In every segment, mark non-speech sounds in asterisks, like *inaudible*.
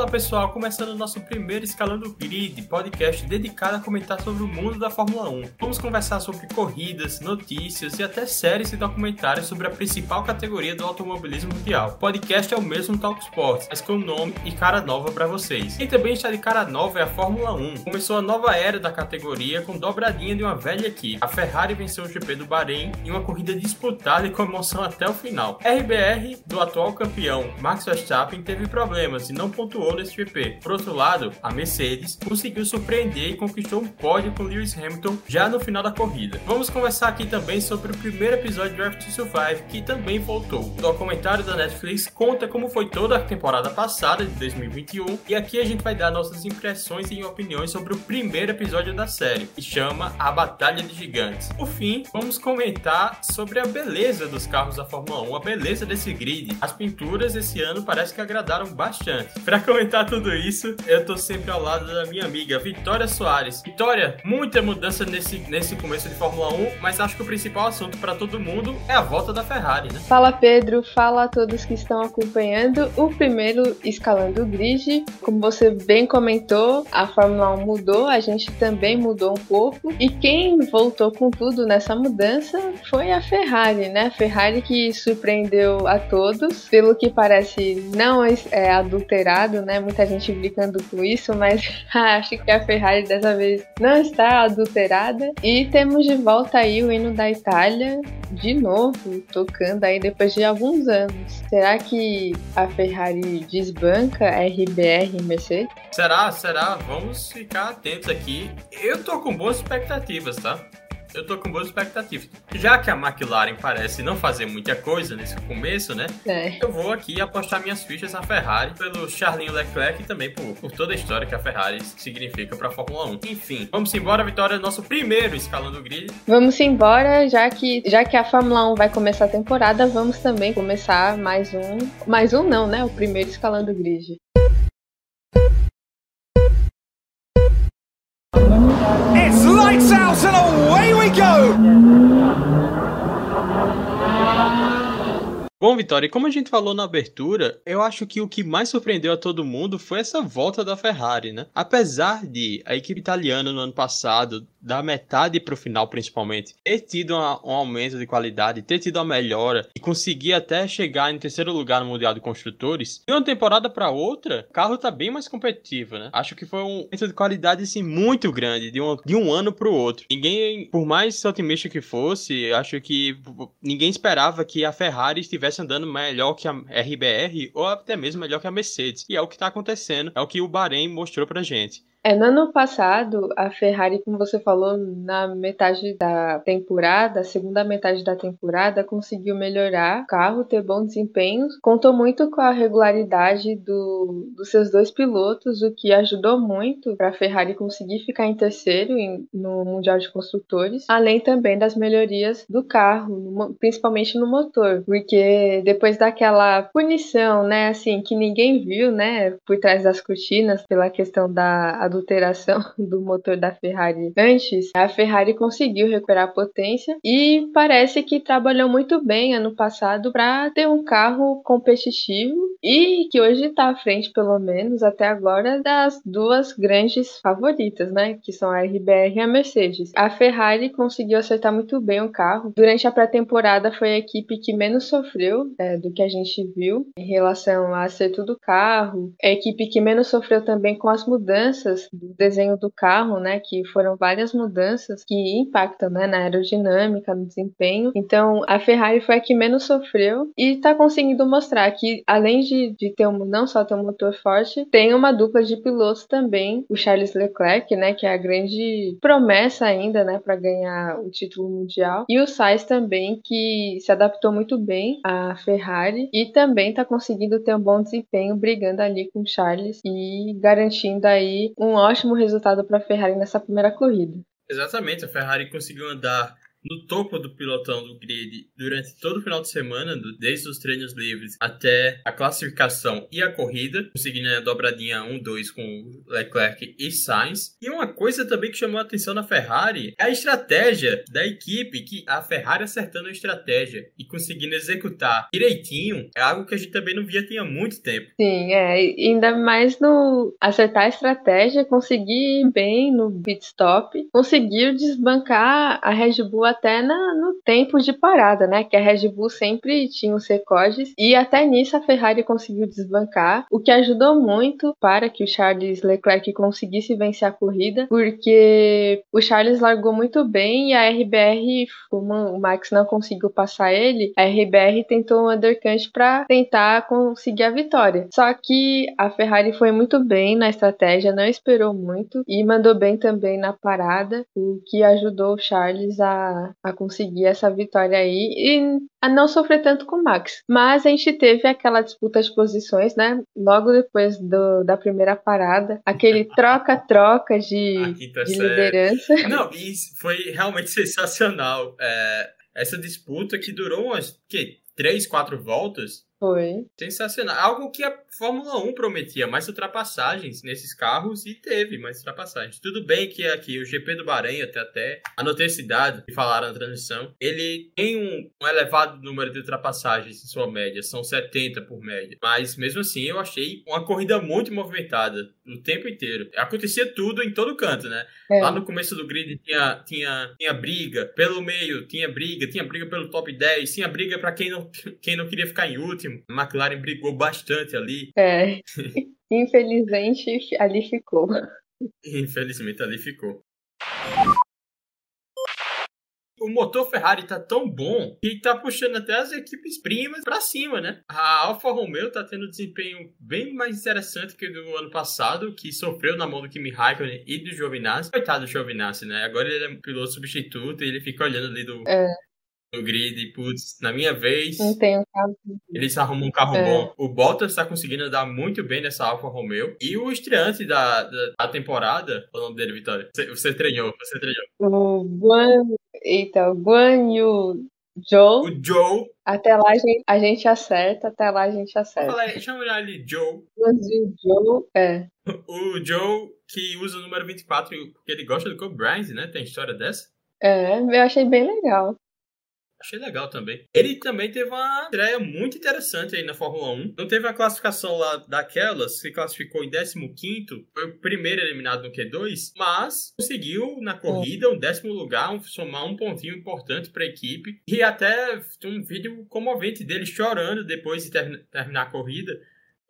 Fala pessoal, começando o nosso primeiro Escalando Grid, podcast dedicado a comentar sobre o mundo da Fórmula 1. Vamos conversar sobre corridas, notícias e até séries e documentários sobre a principal categoria do automobilismo mundial. O podcast é o mesmo Talk Sports, mas com nome e cara nova para vocês. E também está de cara nova é a Fórmula 1. Começou a nova era da categoria com dobradinha de uma velha equipe. A Ferrari venceu o GP do Bahrein em uma corrida disputada e com emoção até o final. RBR, do atual campeão Max Verstappen, teve problemas e não pontuou pontuou nesse GP. Por outro lado, a Mercedes conseguiu surpreender e conquistou um pódio com Lewis Hamilton já no final da corrida. Vamos conversar aqui também sobre o primeiro episódio de Drive to Survive, que também voltou. O documentário da Netflix conta como foi toda a temporada passada de 2021 e aqui a gente vai dar nossas impressões e opiniões sobre o primeiro episódio da série, que chama A Batalha de Gigantes. Por fim, vamos comentar sobre a beleza dos carros da Fórmula 1, a beleza desse grid. As pinturas esse ano parece que agradaram bastante. Para comentar tudo isso, eu tô sempre ao lado da minha amiga Vitória Soares. Vitória, muita mudança nesse, nesse começo de Fórmula 1, mas acho que o principal assunto para todo mundo é a volta da Ferrari, né? Fala Pedro, fala a todos que estão acompanhando o primeiro Escalando o Grid. Como você bem comentou, a Fórmula 1 mudou, a gente também mudou um pouco. E quem voltou com tudo nessa mudança foi a Ferrari, né? A Ferrari que surpreendeu a todos, pelo que parece não é adulterado, né? Muita gente brincando com isso, mas *laughs* acho que a Ferrari dessa vez não está adulterada. E temos de volta aí o hino da Itália, de novo, tocando aí depois de alguns anos. Será que a Ferrari desbanca RBR e Mercedes? Será? Será? Vamos ficar atentos aqui. Eu tô com boas expectativas, tá? Eu tô com boas expectativas. Já que a McLaren parece não fazer muita coisa nesse começo, né? É. Eu vou aqui apostar minhas fichas na Ferrari pelo Charlinho Leclerc e também por, por toda a história que a Ferrari significa pra Fórmula 1. Enfim, vamos embora, Vitória, nosso primeiro escalando grid. Vamos embora, já que, já que a Fórmula 1 vai começar a temporada, vamos também começar mais um. Mais um não, né? O primeiro escalando grid. Lights out and away we go! Bom, Vitória, como a gente falou na abertura, eu acho que o que mais surpreendeu a todo mundo foi essa volta da Ferrari, né? Apesar de a equipe italiana no ano passado, da metade para o final principalmente, ter tido uma, um aumento de qualidade, ter tido uma melhora e conseguir até chegar em terceiro lugar no Mundial de Construtores, de uma temporada para outra, o carro tá bem mais competitivo, né? Acho que foi um aumento de qualidade assim muito grande, de um, de um ano para o outro. Ninguém, por mais otimista que fosse, acho que ninguém esperava que a Ferrari estivesse estivesse andando melhor que a RBR ou até mesmo melhor que a Mercedes. E é o que está acontecendo, é o que o Bahrein mostrou pra gente. É, no ano passado, a Ferrari, como você falou, na metade da temporada, segunda metade da temporada, conseguiu melhorar o carro, ter bom desempenho. Contou muito com a regularidade do, dos seus dois pilotos, o que ajudou muito para a Ferrari conseguir ficar em terceiro em, no Mundial de Construtores, além também das melhorias do carro, no, principalmente no motor, porque depois daquela punição, né, assim, que ninguém viu, né, por trás das cortinas, pela questão da adulteração *laughs* do motor da Ferrari antes, a Ferrari conseguiu recuperar a potência e parece que trabalhou muito bem ano passado para ter um carro competitivo e que hoje está à frente, pelo menos até agora, das duas grandes favoritas, né? Que são a RBR e a Mercedes. A Ferrari conseguiu acertar muito bem o carro. Durante a pré-temporada foi a equipe que menos sofreu é, do que a gente viu em relação ao acerto do carro. A equipe que menos sofreu também com as mudanças mudanças do desenho do carro, né, que foram várias mudanças que impactam, né, na aerodinâmica, no desempenho. Então, a Ferrari foi a que menos sofreu e está conseguindo mostrar que, além de, de ter um, não só ter um motor forte, tem uma dupla de pilotos também, o Charles Leclerc, né, que é a grande promessa ainda, né, para ganhar o título mundial, e o Sainz também, que se adaptou muito bem à Ferrari e também está conseguindo ter um bom desempenho, brigando ali com o Charles e garantindo aí um ótimo resultado para a Ferrari nessa primeira corrida. Exatamente, a Ferrari conseguiu andar no topo do pilotão do grid durante todo o final de semana, desde os treinos livres até a classificação e a corrida, conseguindo a dobradinha 1-2 com Leclerc e Sainz. E uma coisa também que chamou a atenção na Ferrari é a estratégia da equipe, que a Ferrari acertando a estratégia e conseguindo executar direitinho é algo que a gente também não via tinha muito tempo. Sim, é, ainda mais no acertar a estratégia, conseguir bem no pit stop, conseguiu desbancar a Red Bull até na, no tempo de parada, né? Que a Red Bull sempre tinha os recordes e até nisso a Ferrari conseguiu desbancar, o que ajudou muito para que o Charles Leclerc conseguisse vencer a corrida, porque o Charles largou muito bem e a RBR, como o Max não conseguiu passar ele, a RBR tentou um undercut para tentar conseguir a vitória. Só que a Ferrari foi muito bem na estratégia, não esperou muito e mandou bem também na parada, o que ajudou o Charles a, a conseguir essa vitória aí e a não sofrer tanto com o Max. Mas a gente teve aquela disputa de posições, né? Logo depois do, da primeira parada, aquele *laughs* troca-troca de, de liderança. Não, isso foi realmente *laughs* sensacional. É, essa disputa que durou umas que, três, quatro voltas foi. Sensacional. Algo que a Fórmula 1 prometia, mais ultrapassagens nesses carros e teve mais ultrapassagens. Tudo bem que aqui o GP do Bahrein, até, até a noticidade que falaram na transmissão, ele tem um, um, elevado número de ultrapassagens em sua média, são 70 por média. Mas mesmo assim eu achei uma corrida muito movimentada o tempo inteiro. Acontecia tudo em todo canto, né? É. Lá no começo do grid tinha, tinha, tinha briga, pelo meio tinha briga, tinha briga pelo top 10, tinha briga para quem não, *laughs* quem não queria ficar em último A McLaren brigou bastante ali. É. *laughs* Infelizmente, ali ficou. Infelizmente, ali ficou. O motor Ferrari tá tão bom que tá puxando até as equipes primas para cima, né? A Alfa Romeo tá tendo um desempenho bem mais interessante que o do ano passado, que sofreu na mão do Kimi Raikkonen e do Giovinazzi. Coitado do Giovinazzi, né? Agora ele é um piloto substituto e ele fica olhando ali do, é no grid, putz, na minha vez. Não tem um carro. Eles arrumam um carro é. bom. O Bottas está conseguindo andar muito bem nessa Alfa Romeo. E o estreante da, da, da temporada, o nome dele, Vitória? Você, você treinou, você treinou. O Guan. Eita, o Guan Yu Joe. O Joe. Até lá a gente, a gente acerta, até lá a gente acerta. Falei, deixa eu olhar ali, Joe. O Joe, é. O Joe que usa o número 24 porque ele gosta do Kobe Bryant, né? Tem história dessa? É, eu achei bem legal. Achei legal também. Ele também teve uma estreia muito interessante aí na Fórmula 1. Não teve a classificação lá daquelas, se classificou em 15 foi o primeiro eliminado no Q2, mas conseguiu na corrida um décimo lugar, um, somar um pontinho importante para a equipe. E até um vídeo comovente dele chorando depois de ter, terminar a corrida,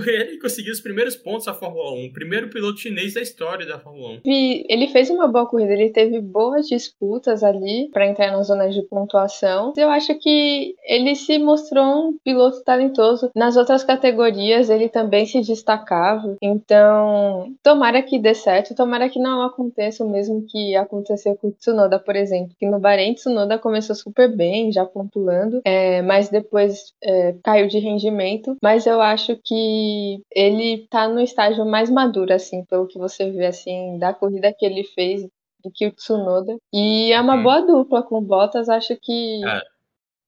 ele conseguiu os primeiros pontos da Fórmula 1, primeiro piloto chinês da história da Fórmula 1. E ele fez uma boa corrida, ele teve boas disputas ali para entrar nas zonas de pontuação. Eu acho que ele se mostrou um piloto talentoso. Nas outras categorias ele também se destacava. Então, tomara que dê certo, tomara que não aconteça o mesmo que aconteceu com o Tsunoda, por exemplo, que no Bahrein Tsunoda começou super bem, já pontuando, é, mas depois é, caiu de rendimento. Mas eu acho que ele tá no estágio mais maduro, assim, pelo que você vê, assim, da corrida que ele fez do que o Tsunoda. E é uma hum. boa dupla com o Bottas, acho que. É.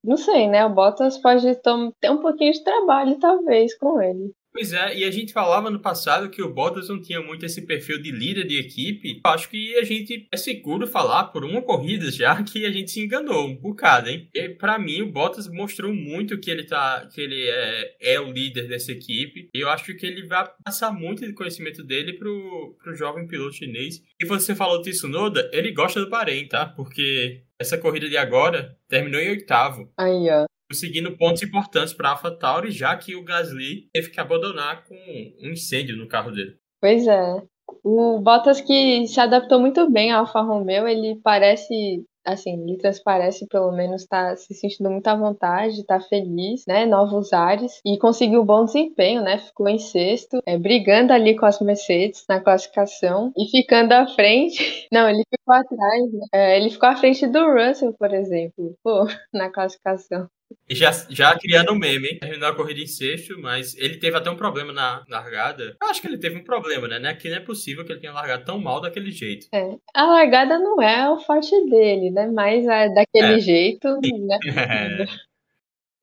Não sei, né? O Bottas pode ter um pouquinho de trabalho, talvez, com ele. Pois é, e a gente falava no passado que o Bottas não tinha muito esse perfil de líder de equipe. Acho que a gente é seguro falar por uma corrida já *laughs* que a gente se enganou um bocado, hein? E para mim o Bottas mostrou muito que ele tá, que ele é, é o líder dessa equipe. E eu acho que ele vai passar muito do conhecimento dele pro, pro jovem piloto chinês. E você falou disso, Noda, ele gosta do Bahrein, tá? Porque essa corrida de agora terminou em oitavo. Aí, ó conseguindo pontos importantes para a AlphaTauri, já que o Gasly teve que abandonar com um incêndio no carro dele. Pois é. O Bottas que se adaptou muito bem à Alfa Romeo, ele parece assim, ele transparece pelo menos tá se sentindo muito à vontade, tá feliz, né? Novos ares e conseguiu um bom desempenho, né? Ficou em sexto, é, brigando ali com as Mercedes na classificação e ficando à frente. *laughs* Não, ele ficou atrás, né? é, ele ficou à frente do Russell, por exemplo, pô, *laughs* na classificação. Já, já criando um meme, hein? Terminou a corrida em sexto, mas ele teve até um problema na largada. Eu acho que ele teve um problema, né? Que não é possível que ele tenha largado tão mal daquele jeito. É. A largada não é o forte dele, né? Mas é daquele é. jeito, né? *laughs* É.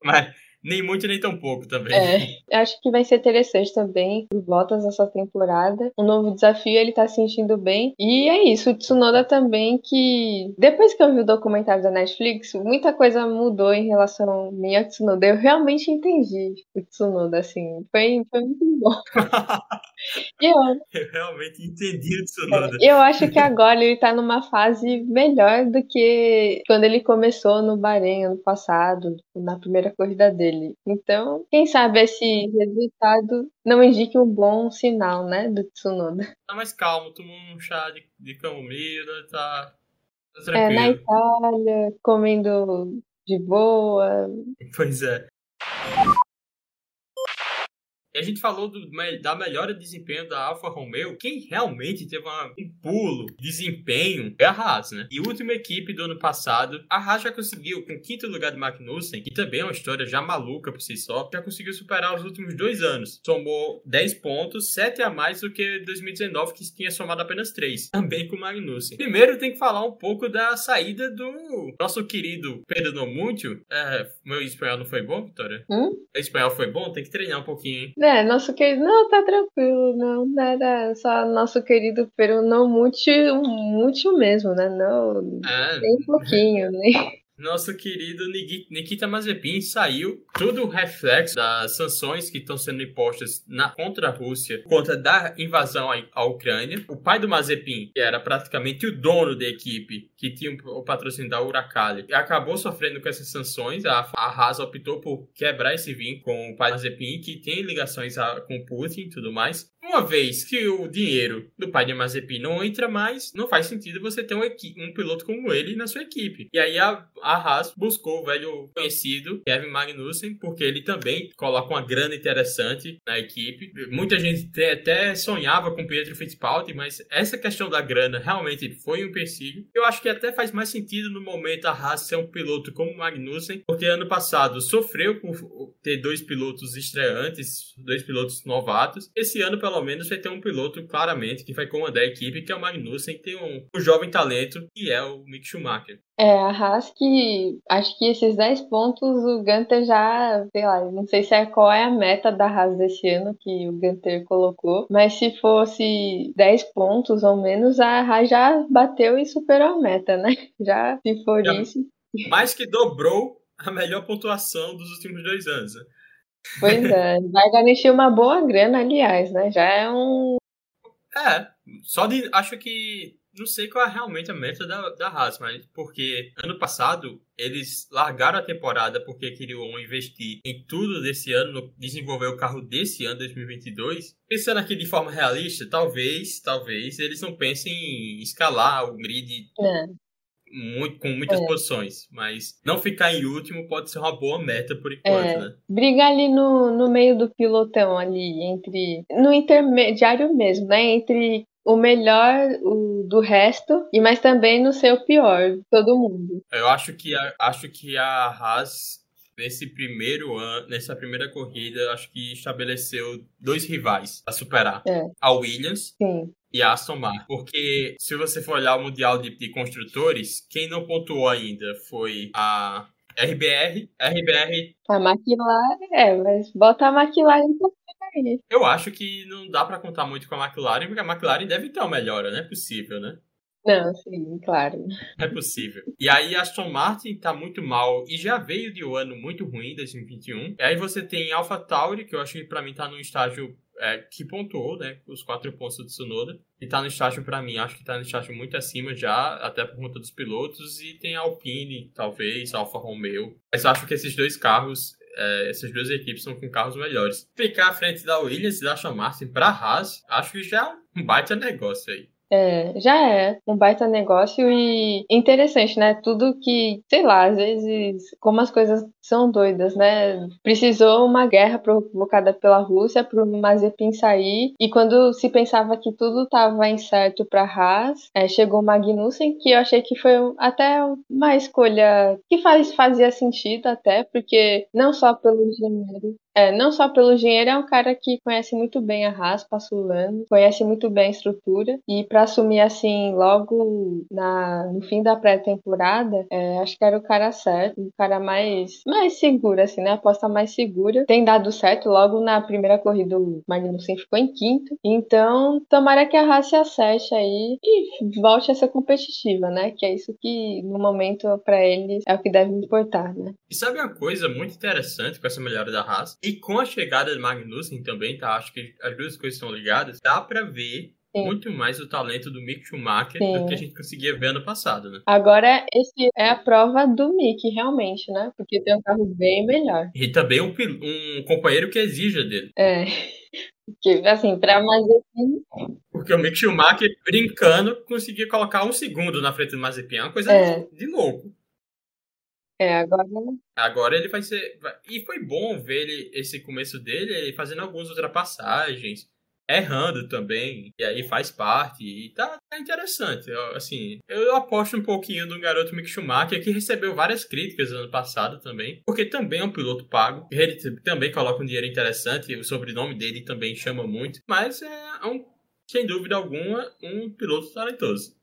Mas nem muito nem tão pouco também. É, acho que vai ser interessante também o Bottas essa temporada. Um novo desafio, ele tá se sentindo bem. E é isso, o Tsunoda também que depois que eu vi o documentário da Netflix, muita coisa mudou em relação a mim e Tsunoda. Eu realmente entendi o Tsunoda, assim. Foi, foi muito bom. *laughs* eu, eu realmente entendi o Tsunoda. Eu acho que agora ele tá numa fase melhor do que quando ele começou no Bahrein ano passado, na primeira corrida dele dele. Então, quem sabe esse resultado não indique um bom sinal, né, do Tsunoda. Tá mais calmo, tomou um chá de, de camomila, tá, tá tranquilo. É, na Itália, comendo de boa. Pois é. E a gente falou do, da melhora de desempenho da Alfa Romeo. Quem realmente teve uma, um pulo de desempenho é a Haas, né? E última equipe do ano passado, a Haas já conseguiu, com o quinto lugar de Magnussen, que também é uma história já maluca por si só, já conseguiu superar os últimos dois anos. Somou 10 pontos, 7 a mais do que 2019, que tinha somado apenas 3. Também com o Magnussen. Primeiro tem que falar um pouco da saída do nosso querido Pedro Nomúncio. É, meu espanhol não foi bom, Vitória? Hum? O espanhol foi bom? Tem que treinar um pouquinho, hein? É, nosso querido. Não, tá tranquilo, não. Nada. Só nosso querido Peru não muito, muito mesmo, né? Não. É. Nem um pouquinho, nem nosso querido Nikita Mazepin saiu, tudo reflexo das sanções que estão sendo impostas na, contra a Rússia, contra da invasão à, Ucrânia. O pai do Mazepin, que era praticamente o dono da equipe, que tinha o patrocínio da Uralkali, acabou sofrendo com essas sanções. A, a Haas optou por quebrar esse vínculo com o pai do Mazepin, que tem ligações a, com Putin e tudo mais. Uma vez que o dinheiro do pai de Mazepin não entra mais, não faz sentido você ter um, um piloto como ele na sua equipe. E aí a, a Haas buscou o velho conhecido Kevin Magnussen, porque ele também coloca uma grana interessante na equipe. Muita gente até sonhava com Pietro Fittipaldi, mas essa questão da grana realmente foi um empecilho. Eu acho que até faz mais sentido no momento a Haas ser um piloto como Magnussen, porque ano passado sofreu por ter dois pilotos estreantes, dois pilotos novatos. Esse ano, pelo menos, vai ter um piloto claramente que vai comandar a equipe, que é o Magnussen, que tem um, um jovem talento, que é o Mick Schumacher. É, a Haas que acho que esses 10 pontos o Gunter já, sei lá, não sei se é qual é a meta da Haas desse ano que o Gunter colocou, mas se fosse 10 pontos ou menos, a Haas já bateu e superou a meta, né? *laughs* Já, se for já isso. Mais que dobrou a melhor pontuação dos últimos dois anos. Né? Pois é, vai garantir uma boa grana, aliás, né? Já é um. É, só de. Acho que não sei qual é realmente a meta da, da Haas, mas porque ano passado eles largaram a temporada porque queriam investir em tudo desse ano, desenvolver o carro desse ano, 2022. Pensando aqui de forma realista, talvez, talvez eles não pensem em escalar o grid é. Muito, com muitas é. posições, mas não ficar em último pode ser uma boa meta por enquanto, é. né? Brigar ali no, no meio do pilotão ali, entre. no intermediário mesmo, né? Entre o melhor o, do resto, e mas também no seu pior, todo mundo. Eu acho que a, acho que a Haas nesse primeiro ano, nessa primeira corrida, acho que estabeleceu dois rivais a superar. É. A Williams Sim. E a Aston Martin. Porque se você for olhar o Mundial de, de Construtores, quem não pontuou ainda foi a RBR, RBR. A McLaren, é, mas bota a McLaren aí. Eu acho que não dá para contar muito com a McLaren, porque a McLaren deve ter uma melhora, não é possível, né? Não, sim, claro. É possível. E aí a Aston Martin tá muito mal e já veio de um ano muito ruim, 2021. E aí você tem Alpha Tauri, que eu acho que para mim tá num estágio é, que pontuou, né? Os quatro pontos do Tsunoda. E tá no estágio, para mim, acho que tá no estágio muito acima já, até por conta dos pilotos. E tem Alpine, talvez, Alfa Romeo. Mas acho que esses dois carros é, essas duas equipes são com carros melhores. Ficar à frente da Williams e da Aston Martin para Haas, acho que já é um baita negócio aí. É, já é um baita negócio e interessante, né? Tudo que, sei lá, às vezes, como as coisas são doidas, né? Precisou uma guerra provocada pela Rússia para o Mazepin sair e quando se pensava que tudo estava incerto para Haas, é, chegou Magnussen, que eu achei que foi até uma escolha que faz, fazia sentido até, porque não só pelo dinheiro, é, não só pelo dinheiro, é um cara que conhece muito bem a Haas, passou anos, conhece muito bem a estrutura, e para assumir assim, logo na, no fim da pré-temporada, é, acho que era o cara certo, o cara mais, mais seguro, assim, né? Aposta mais segura. Tem dado certo, logo na primeira corrida o Magnussen ficou em quinto, então tomara que a Haas se acerte aí e volte a ser competitiva, né? Que é isso que no momento para eles é o que deve importar, né? E sabe uma coisa muito interessante com essa melhora da Haas? E com a chegada de Magnussen também, tá? Acho que as duas coisas estão ligadas. Dá para ver Sim. muito mais o talento do Mick Schumacher Sim. do que a gente conseguia ver ano passado, né? Agora, esse é a prova do Mick, realmente, né? Porque tem um carro bem melhor. E também um, um companheiro que exija dele. É. Porque, assim, pra Mazepin... Porque o Mick Schumacher, brincando, conseguia colocar um segundo na frente do Mazepin. É uma coisa é. de louco. É, agora. Agora ele vai ser. E foi bom ver ele, esse começo dele, ele fazendo algumas ultrapassagens, errando também, e aí faz parte, e tá, tá interessante. Eu, assim, eu aposto um pouquinho do garoto Mick Schumacher, que recebeu várias críticas ano passado também, porque também é um piloto pago, ele também coloca um dinheiro interessante, o sobrenome dele também chama muito, mas é um, sem dúvida alguma, um piloto talentoso.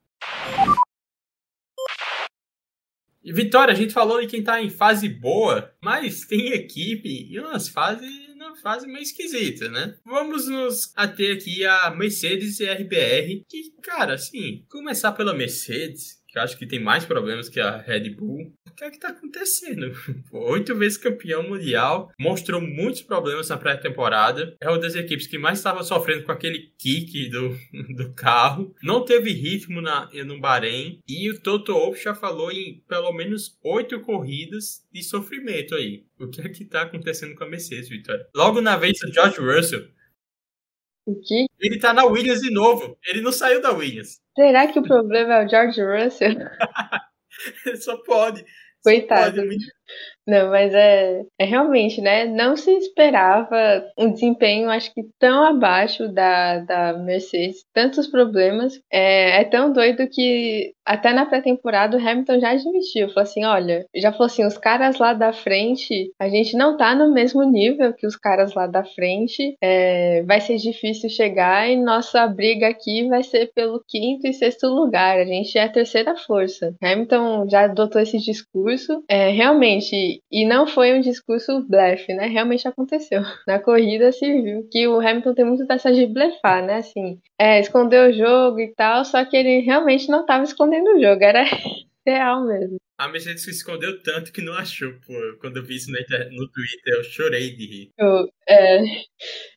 Vitória, a gente falou de quem tá em fase boa, mas tem equipe e umas fases uma fase meio esquisita, né? Vamos nos ater aqui a Mercedes e RBR, que, cara, assim, começar pela Mercedes, acho que tem mais problemas que a Red Bull. O que é que tá acontecendo? *laughs* Oito vezes campeão mundial, mostrou muitos problemas na pré-temporada. É uma das equipes que mais estava sofrendo com aquele kick do, *laughs* do carro. Não teve ritmo na, no Bahrein. E o Toto Wolff já falou em pelo menos oito corridas de sofrimento aí. O que é que tá acontecendo com a Mercedes, Vitória? Logo na vez do George Russell. O? Ele tá na Williams de novo. Ele não saiu da Williams. Será que o problema é o George Russell? *laughs* Só pode. Coitado. Só pode. Não, mas é, é realmente, né? Não se esperava um desempenho, acho que tão abaixo da, da Mercedes, tantos problemas. É, é tão doido que até na pré-temporada o Hamilton já admitiu, falou assim, olha, já falou assim, os caras lá da frente, a gente não tá no mesmo nível que os caras lá da frente, é, vai ser difícil chegar e nossa briga aqui vai ser pelo quinto e sexto lugar, a gente é a terceira força. Hamilton já adotou esse discurso, é, realmente e não foi um discurso blefe, né? Realmente aconteceu. *laughs* Na corrida se viu que o Hamilton tem muito dessa de blefar, né? Assim, é, esconder o jogo e tal, só que ele realmente não estava escondendo o jogo, era *laughs* real mesmo. A Mercedes se escondeu tanto que não achou, pô. Quando eu vi isso no, Twitter, eu chorei de rir. É,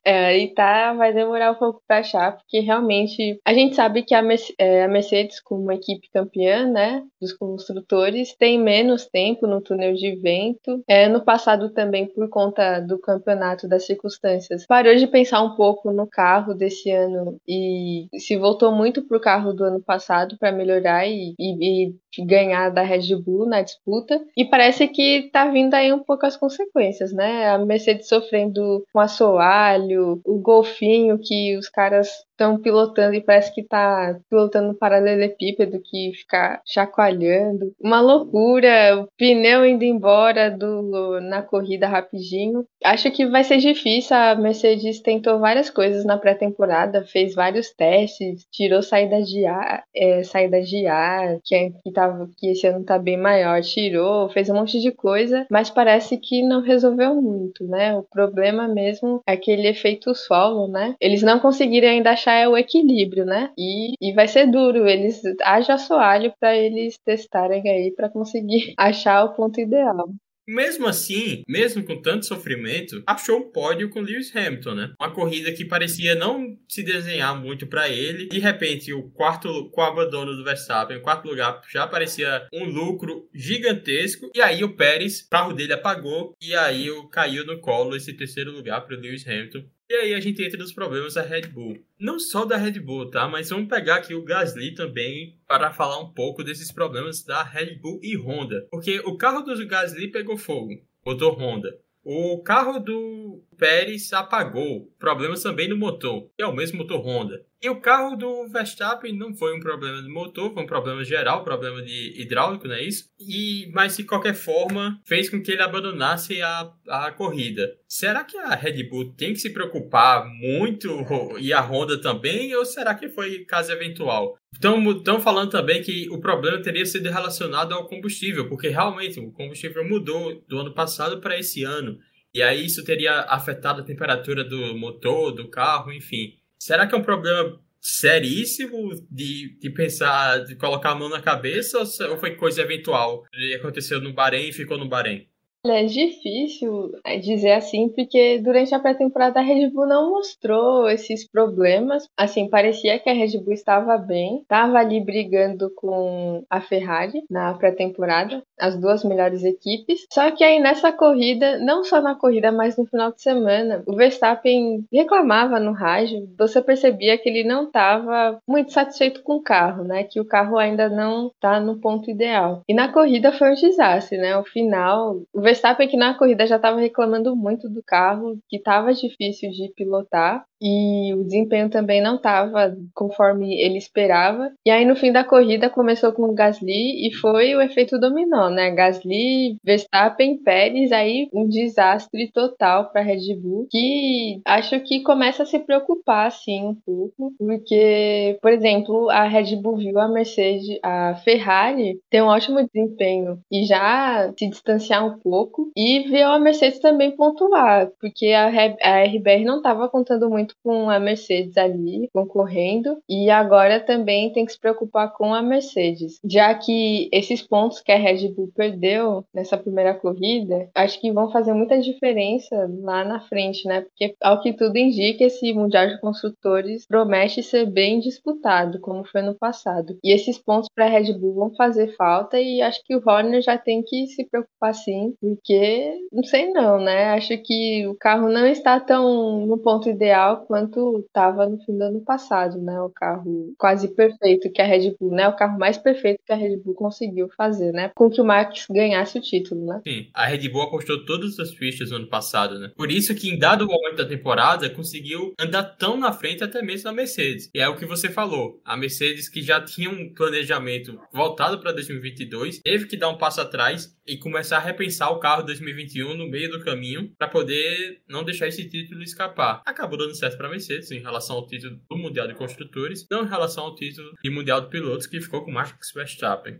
é, e tá, vai demorar um pouco para achar, porque realmente a gente sabe que a, é, Mercedes, como uma equipe campeã, né, dos construtores, tem menos tempo no túnel de vento. É, no passado também, por conta do campeonato, das circunstâncias, parou de pensar um pouco no carro desse ano e se voltou muito pro carro do ano passado para melhorar e, e, e, ganhar da Red Bull na disputa. E parece que tá vindo aí um pouco as consequências, né? A Mercedes sofrendo com assoalho, o golfinho que os caras estão pilotando e parece que tá pilotando um paralelepípedo que fica chacoalhando. Uma loucura, o pneu indo embora do, na corrida rapidinho. Acho que vai ser difícil. A Mercedes tentou várias coisas na pré-temporada, fez vários testes, tirou saídas de ar, é, saídas de ar, que, que, tava, que esse ano tá bem maior, tirou, fez um monte de coisa, mas parece que não resolveu muito, né? O problema mesmo é aquele efeito solo, né? Eles não conseguiram ainda achar é o equilíbrio, né? E, e vai ser duro. Eles haja soalho para eles testarem aí para conseguir *laughs* achar o ponto ideal. Mesmo assim, mesmo com tanto sofrimento, achou um pódio com Lewis Hamilton, né? Uma corrida que parecia não se desenhar muito para ele. De repente, o quarto, com o abandono do Verstappen, o quarto lugar já parecia um lucro gigantesco. E aí o Pérez, o carro dele apagou e aí caiu no colo esse terceiro lugar para Lewis Hamilton E aí a gente entra nos problemas da Red Bull. Não só da Red Bull, tá? Mas vamos pegar aqui o Gasly também para falar um pouco desses problemas da Red Bull e Honda. Porque o carro do Gasly pegou fogo, motor Honda. O carro do Pérez apagou. Problemas também no motor, que é o mesmo motor Honda. E o carro do Verstappen não foi um problema de motor, foi um problema geral, problema de hidráulico, não é isso? E, mas de qualquer forma, fez com que ele abandonasse a, a corrida. Será que a Red Bull tem que se preocupar muito e a Honda também? Ou será que foi caso eventual? Estão falando também que o problema teria sido relacionado ao combustível, porque realmente o combustível mudou do ano passado para esse ano. E aí isso teria afetado a temperatura do motor, do carro, enfim. Será que é um problema seríssimo de, de pensar, de colocar a mão na cabeça ou foi coisa eventual? E aconteceu no Bahrein e ficou no Bahrein? É difícil é, dizer assim, porque durante a pré-temporada a Red Bull não mostrou esses problemas. Assim, parecia que a Red Bull estava bem, estava ali brigando com a Ferrari na pré-temporada, as duas melhores equipes. Só que aí nessa corrida, não só na corrida, mas no final de semana, o Verstappen reclamava no rádio, você percebia que ele não estava muito satisfeito com o carro, né? Que o carro ainda não está no ponto ideal. E na corrida foi um desastre, né? O final, o Verstappen que na corrida já estava reclamando muito do carro, que estava difícil de pilotar e o desempenho também não estava conforme ele esperava. E aí no fim da corrida começou com o Gasly e foi o efeito dominó, né? Gasly, Verstappen, Pérez, aí um desastre total para Red Bull, que acho que começa a se preocupar assim um pouco, porque, por exemplo, a Red Bull viu a Mercedes, a Ferrari ter um ótimo desempenho e já se distanciar um pouco e viu a Mercedes também pontuar, porque a, a RBR não estava contando muito junto com a Mercedes ali, concorrendo, e agora também tem que se preocupar com a Mercedes, já que esses pontos que a Red Bull perdeu nessa primeira corrida, acho que vão fazer muita diferença lá na frente, né? Porque, ao que tudo indica, esse Mundial de Construtores promete ser bem disputado, como foi no passado. E esses pontos para a Red Bull vão fazer falta, e acho que o Horner já tem que se preocupar sim, porque não sei não, né? Acho que o carro não está tão no ponto ideal quanto estava no fim do ano passado, né? O carro quase perfeito que a Red Bull, né? O carro mais perfeito que a Red Bull conseguiu fazer, né? Com que o Max ganhasse o título, né? Sim, a Red Bull apostou todas as fichas no ano passado, né? Por isso que em dado momento da temporada conseguiu andar tão na frente até mesmo da Mercedes. E é o que você falou, a Mercedes que já tinha um planejamento voltado para 2022, teve que dar um passo atrás e começar a repensar o carro 2021 no meio do caminho para poder não deixar esse título escapar. Acabou dando certo para Mercedes em relação ao título do Mundial de Construtores, não em relação ao título de Mundial de Pilotos que ficou com Max Verstappen.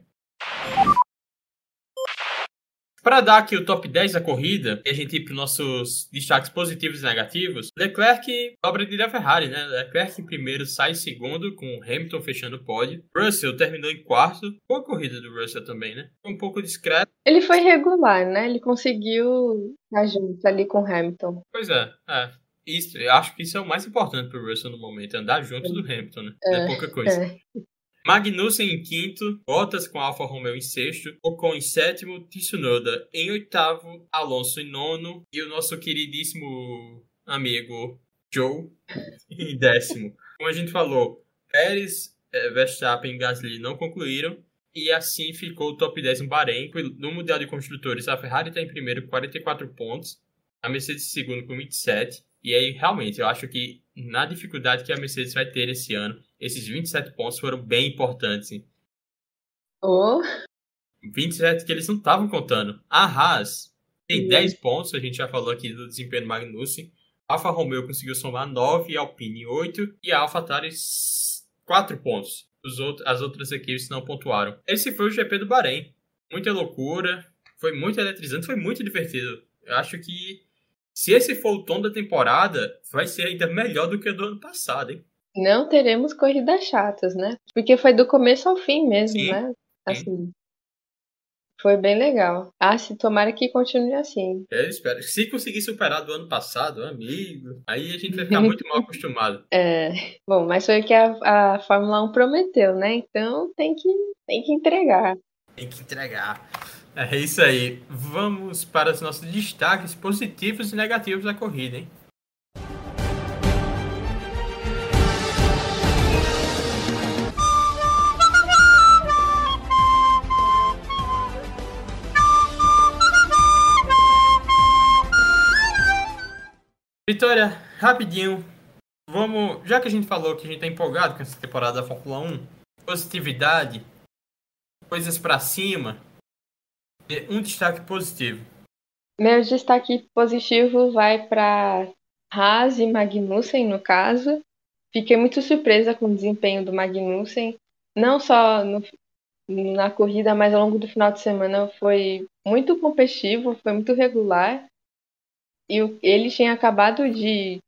Para dar aqui o top 10 da corrida, e a gente ir para os nossos destaques positivos e negativos, Leclerc dobra de Ferrari, né? Leclerc em primeiro sai em segundo, com Hamilton fechando o pódio. Russell terminou em quarto. Boa corrida do Russell também, né? Um pouco discreto. Ele foi regular, né? Ele conseguiu estar junto ali com Hamilton. Pois é, é. Isso, eu acho que isso é o mais importante para o Russell no momento, andar junto do Hamilton, né? É, é pouca coisa. É. Magnussen em quinto, Bottas com Alfa Romeo em sexto, Ocon em sétimo, Tsunoda em oitavo, Alonso em nono e o nosso queridíssimo amigo Joe *laughs* em décimo. Como a gente falou, Pérez, eh, Verstappen e Gasly não concluíram e assim ficou o top 10 no Bahrein. No Mundial de Construtores, a Ferrari está em primeiro com 44 pontos, a Mercedes em segundo com 27 e aí realmente eu acho que na dificuldade que a Mercedes vai ter esse ano, esses 27 pontos foram bem importantes. Oh. 27 que eles não estavam contando. A Haas tem 10 pontos, a gente já falou aqui do desempenho do Magnussen. Alfa Romeo conseguiu somar 9, Alpine 8 e a AlphaTauri 4 pontos. Os outros, as outras equipes não pontuaram. Esse foi o GP do Bahrein. Muita loucura, foi muito eletrizante, foi muito divertido. Eu acho que se esse for o tom da temporada, vai ser ainda melhor do que o do ano passado, hein? Não teremos corridas chatas, né? Porque foi do começo ao fim mesmo, sim, né? Assim. Sim. Foi bem legal. Ah, se tomara que continue assim. Eu espero. Se conseguir superar do ano passado, amigo, aí a gente vai ficar muito mal *laughs* acostumado. É. Bom, mas foi o que a, a Fórmula 1 prometeu, né? Então tem que, tem que entregar. Tem que entregar. É isso aí. Vamos para os nossos destaques positivos e negativos da corrida, hein? Vitória, rapidinho. Vamos, já que a gente falou que a gente tá empolgado com essa temporada da Fórmula 1, positividade, coisas para cima, um destaque positivo. Meu destaque positivo vai para Haas e Magnussen, no caso. Fiquei muito surpresa com o desempenho do Magnussen, não só no, na corrida, mas ao longo do final de semana foi muito competitivo, foi muito regular. E ele tinha acabado de.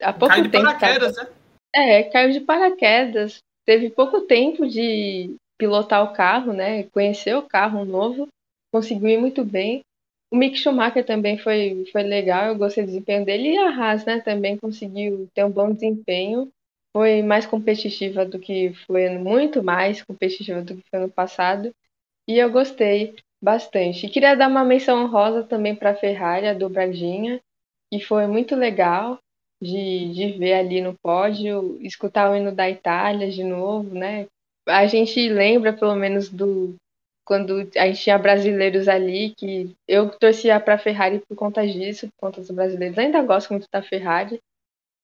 Há pouco caiu tempo. De paraquedas, né? É, caiu de paraquedas. Teve pouco tempo de pilotar o carro, né? Conhecer o carro novo. Conseguiu ir muito bem. O Mick Schumacher também foi, foi legal, eu gostei do desempenho dele. E a Haas, né, também conseguiu ter um bom desempenho. Foi mais competitiva do que foi muito mais competitiva do que foi ano passado. E eu gostei bastante. E queria dar uma menção honrosa também para a Ferrari, a dobradinha, que foi muito legal de, de ver ali no pódio, escutar o hino da Itália de novo, né? A gente lembra pelo menos do quando a gente tinha brasileiros ali, que eu torcia para a Ferrari por conta disso, por conta dos brasileiros. Ainda gosto muito da Ferrari.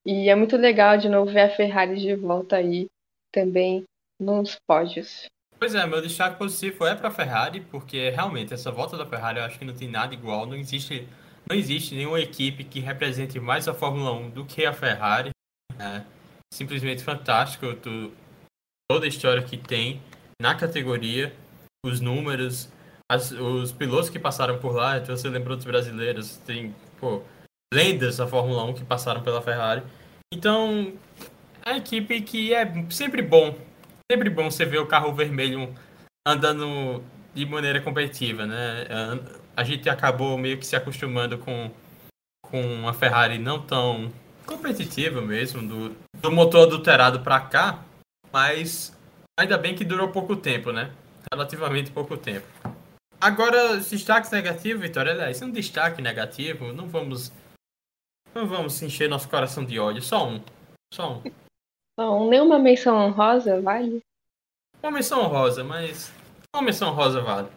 E é muito legal de novo ver a Ferrari de volta aí também nos pódios. Pois é, meu destaque positivo é para a Ferrari, porque realmente essa volta da Ferrari eu acho que não tem nada igual, não existe, não existe nenhuma equipe que represente mais a Fórmula 1 do que a Ferrari. É simplesmente fantástico tu, toda a história que tem na categoria os números, as, os pilotos que passaram por lá, então você lembrou dos brasileiros, tem, pô, lendas da Fórmula 1 que passaram pela Ferrari. Então, a equipe que é sempre bom, sempre bom você ver o carro vermelho andando de maneira competitiva, né? A gente acabou meio que se acostumando com, com a Ferrari não tão competitiva mesmo, do, do motor adulterado para cá, mas ainda bem que durou pouco tempo, né? Relativamente pouco tempo. Agora, os destaques negativos, Vitória, aliás, um destaque negativo, não vamos. Não vamos encher nosso coração de ódio, só um. Só um. Não, nenhuma menção honrosa vale? Uma menção honrosa, mas. Uma menção honrosa vale.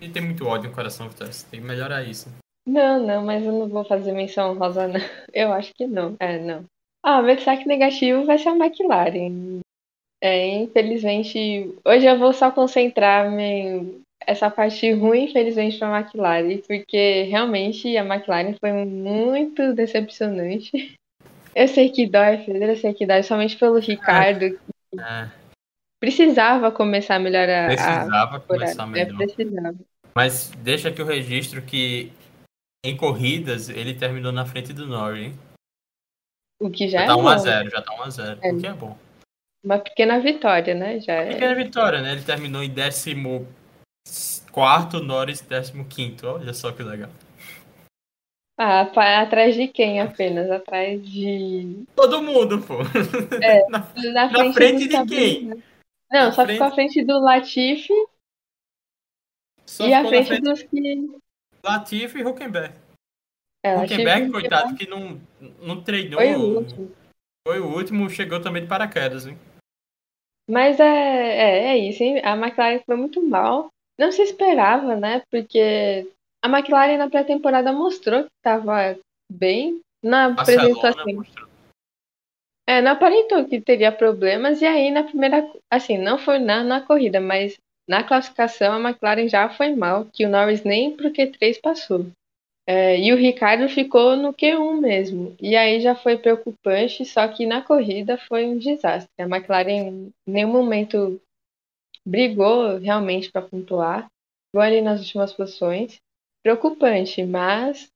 E tem muito ódio no coração, Vitória. Você tem que melhorar isso. Não, não, mas eu não vou fazer menção honrosa, não. *laughs* Eu acho que não. É, não. Ah, meu destaque negativo vai ser a McLaren. É, infelizmente, hoje eu vou só concentrar em essa parte ruim, infelizmente, para a McLaren, porque realmente a McLaren foi muito decepcionante. Eu sei que dói, Pedro, eu sei que dói, somente pelo Ricardo, que é. precisava começar a melhorar. Precisava a começar a é, melhorar. É, precisava. Mas deixa aqui o registro que em corridas ele terminou na frente do Norris, hein? O que já, já é tá 1x0, já tá 1x0, é. o que é bom. Uma pequena vitória, né? Já é... Pequena vitória, né? Ele terminou em 14, Norris 15. Olha só que legal. Ah, atrás de quem apenas? Atrás de. Todo mundo, pô. É, *laughs* na, na, frente, na frente de quem? Né? Não, na só frente... ficou à frente do Latifi. Só e à frente, frente dos que. Latifi e Huckenberg. É, Huckenberg, coitado, que não, não treinou. Foi o último. Foi o último, chegou também de paraquedas, hein? Mas é, é, é isso, hein? A McLaren foi muito mal. Não se esperava, né? Porque a McLaren na pré-temporada mostrou que estava bem. Na apresentação. Mostrou. É, não aparentou que teria problemas. E aí, na primeira. Assim, não foi na, na corrida, mas na classificação a McLaren já foi mal. Que o Norris nem pro Q3 passou. É, e o Ricardo ficou no Q1 mesmo. E aí já foi preocupante, só que na corrida foi um desastre. A McLaren em nenhum momento brigou realmente para pontuar. Ficou ali nas últimas posições. Preocupante, mas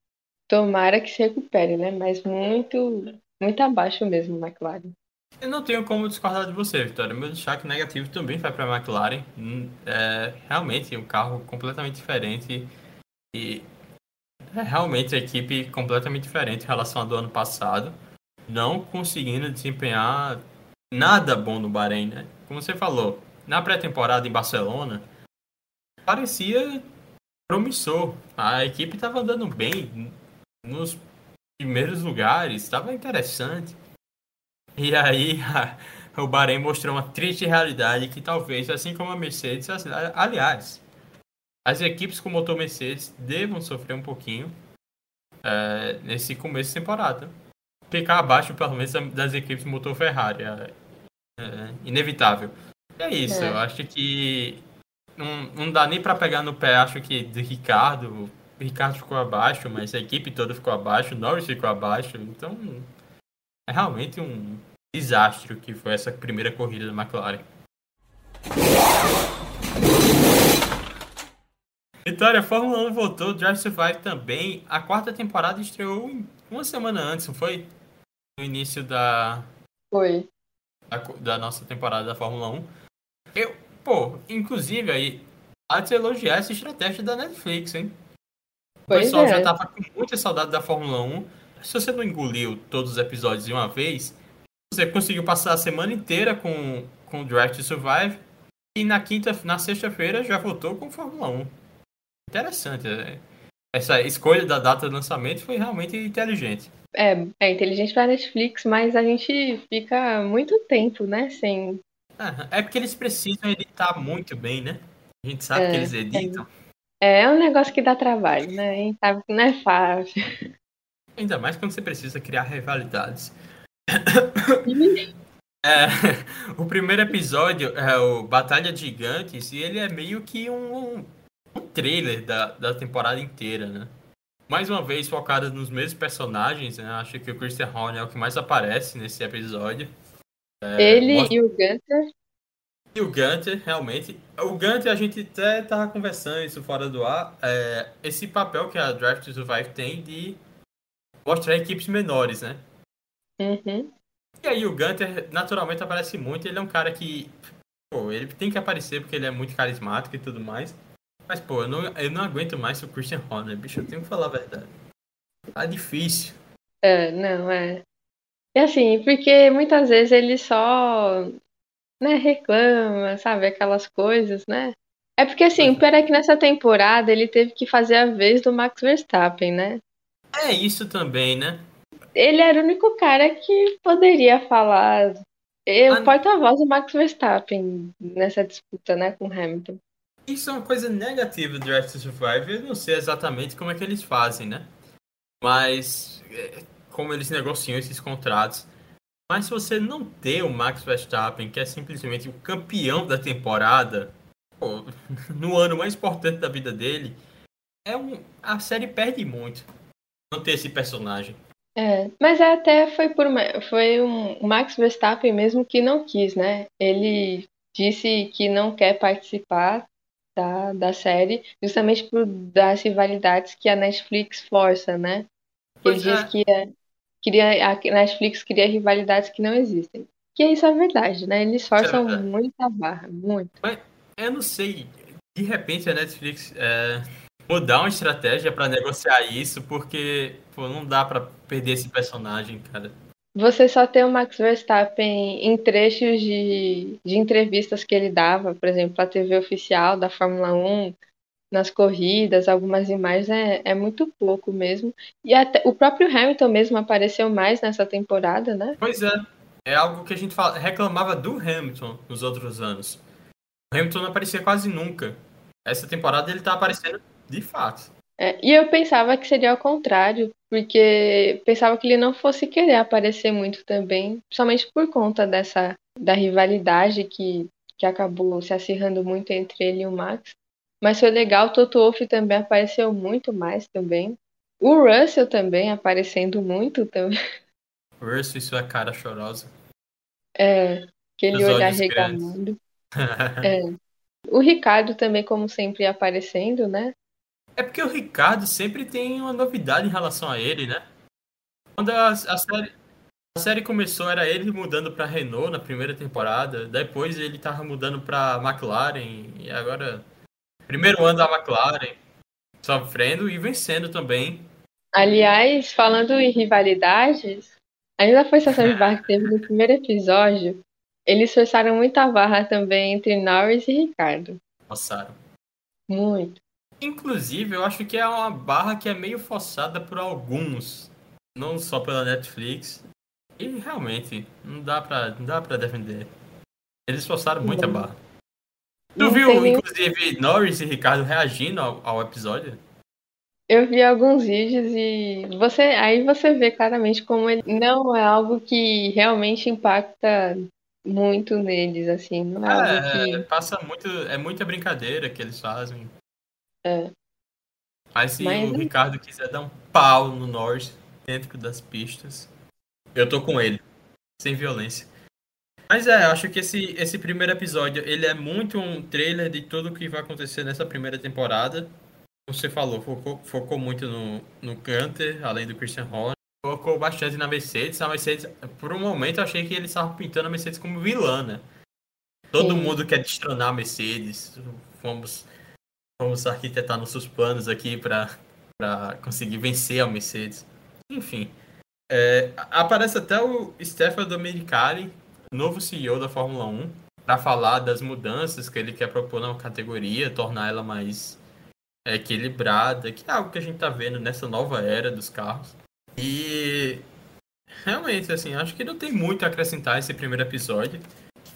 tomara que se recupere, né? Mas muito, muito abaixo mesmo, McLaren. Eu não tenho como discordar de você, Vitória. Meu destaque negativo também vai para a McLaren. Hum, é realmente um carro completamente diferente. E é realmente a equipe completamente diferente em relação ao do ano passado, não conseguindo desempenhar nada bom no Bahrein, né? Como você falou, na pré-temporada em Barcelona, parecia promissor. A equipe estava andando bem nos primeiros lugares, estava interessante. E aí a, *laughs* o Bahrein mostrou uma triste realidade que talvez, assim como a Mercedes, aliás, as equipes com motor Mercedes devam sofrer um pouquinho é, nesse começo de temporada. ficar abaixo, pelo menos, das equipes motor Ferrari. É, é inevitável. E é isso, é. eu acho que não, não dá nem para pegar no pé, acho que de Ricardo. Ricardo ficou abaixo, mas a equipe toda ficou abaixo, Norris ficou abaixo. Então, é realmente um desastre que foi essa primeira corrida da McLaren. Vitória, a Fórmula 1 voltou, Drive Survive também. A quarta temporada estreou uma semana antes, não foi? No início da. Foi. Da, da nossa temporada da Fórmula 1. Eu, pô, inclusive aí, há de elogiar essa estratégia da Netflix, hein? O pois pessoal é. já tava com muita saudade da Fórmula 1. Se você não engoliu todos os episódios de uma vez, você conseguiu passar a semana inteira com, com o Drive to Survive. E na quinta, na sexta-feira já voltou com Fórmula 1 interessante. Né? Essa escolha da data de lançamento foi realmente inteligente. É, é inteligente para Netflix, mas a gente fica muito tempo, né, sem. É, é porque eles precisam editar muito bem, né? A gente sabe é, que eles editam. É, é um negócio que dá trabalho, né? A gente sabe que não é fácil. *laughs* Ainda mais quando você precisa criar rivalidades. *coughs* É, o primeiro episódio é o Batalha de Gigantes e ele é meio que um, um trailer da, da temporada inteira, né? Mais uma vez focada nos mesmos personagens, né? Acho que o Christian Horner é o que mais aparece nesse episódio. É, Ele mostra... e o Gunter. E o Gunter, realmente. O Gunter, a gente até tava conversando isso fora do ar. É, esse papel que a Draft to Survive tem de mostrar equipes menores, né? Uhum. E aí o Gunter naturalmente aparece muito. Ele é um cara que. Pô, ele tem que aparecer porque ele é muito carismático e tudo mais. Mas, pô, eu não, eu não aguento mais o Christian Horner, bicho. Eu tenho que falar a verdade. Tá difícil. É, não, é. E assim, porque muitas vezes ele só né, reclama, sabe? Aquelas coisas, né? É porque assim, o pior é que nessa temporada ele teve que fazer a vez do Max Verstappen, né? É isso também, né? Ele era o único cara que poderia falar. O a... porta-voz do Max Verstappen nessa disputa, né, com Hamilton. Isso é uma coisa negativa do Drive to Survive. Eu não sei exatamente como é que eles fazem, né? Mas é, como eles negociam esses contratos. Mas se você não ter o Max Verstappen, que é simplesmente o campeão da temporada, pô, *laughs* no ano mais importante da vida dele, é um, a série perde muito não ter esse personagem. É, mas até foi por foi um Max Verstappen mesmo que não quis, né? Ele disse que não quer participar da, da série, justamente por das rivalidades que a Netflix força, né? Ele diz é. que é, queria, a Netflix queria rivalidades que não existem. Que isso é verdade, né? Eles forçam é muita barra, muito. Mas eu não sei, de repente a Netflix é, mudar uma estratégia para negociar isso, porque pô, não dá para perder esse personagem, cara você só ter o Max Verstappen em trechos de, de entrevistas que ele dava, por exemplo, a TV oficial da Fórmula 1, nas corridas, algumas imagens, é, é muito pouco mesmo. E até o próprio Hamilton mesmo apareceu mais nessa temporada, né? Pois é. É algo que a gente fala, reclamava do Hamilton nos outros anos. O Hamilton não aparecia quase nunca. Essa temporada ele tá aparecendo de fato. É, e eu pensava que seria ao contrário, porque pensava que ele não fosse querer aparecer muito também, somente por conta dessa da rivalidade que, que acabou se acirrando muito entre ele e o Max. Mas foi legal, o Toto Wolff também apareceu muito mais também. O Russell também aparecendo muito também. *laughs* O Russell e sua cara chorosa. É, aquele olhar regamando. *laughs* é. O Ricardo também, como sempre, aparecendo, né? É porque o Ricardo sempre tem uma novidade em relação a ele, né? Quando a, a série, a série começou, era ele mudando para Renault na primeira temporada. Depois ele tava mudando para McLaren. E agora, primeiro ano da McLaren, sofrendo e vencendo também. Aliás, falando em rivalidades, ainda foi essa barra que teve no primeiro episódio. Eles forçaram muita barra também entre Norris e Ricardo. Passaram. Muito. Inclusive, eu acho que é uma barra que é meio forçada por alguns, não só pela Netflix. E realmente, não dá pra, não dá pra defender. Eles forçaram muita barra. Tu não viu, tem... inclusive, Norris e Ricardo reagindo ao, ao, episódio? Eu vi alguns vídeos e você aí você vê claramente como ele não é algo que realmente impacta muito neles, assim, não é, algo É, que. passa muito. É muita brincadeira que eles fazem. É, Mas se mas o Ricardo quiser dar um pau no Norte dentro das pistas, eu tô com ele. Sem violência. Mas é, acho que esse, esse primeiro episódio, ele é muito um trailer de tudo o que vai acontecer nessa primeira temporada. Você falou, focou, focou muito no, no Gunter, além do Christian Horner. Focou bastante na Mercedes. A Mercedes, por um momento, eu achei que eles estavam pintando a Mercedes como vilã, né? Todo Sim. mundo quer destronar a Mercedes. Vamos, vamos arquitetar nossos planos aqui para conseguir vencer a Mercedes. Enfim. É, aparece até o Stefano Domenicali, novo CEO da Fórmula 1, para falar das mudanças que ele quer propor na categoria, tornar ela mais equilibrada, que é algo que a gente está vendo nessa nova era dos carros. E realmente, assim, acho que não tem muito a acrescentar esse primeiro episódio.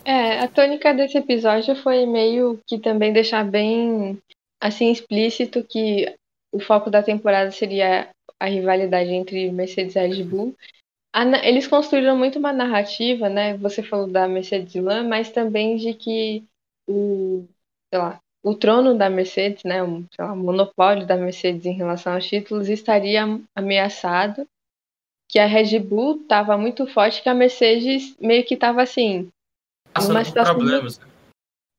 É, a tônica desse episódio foi meio que também deixar bem assim explícito que o foco da temporada seria a rivalidade entre Mercedes e Red Bull. Eles construíram muito uma narrativa, né? Você falou da Mercedes Lã, mas também de que o, sei lá, o trono da Mercedes, né, o, lá, monopólio da Mercedes em relação aos títulos estaria ameaçado, que a Red Bull estava muito forte, que a Mercedes meio que estava assim, uma situação problemas.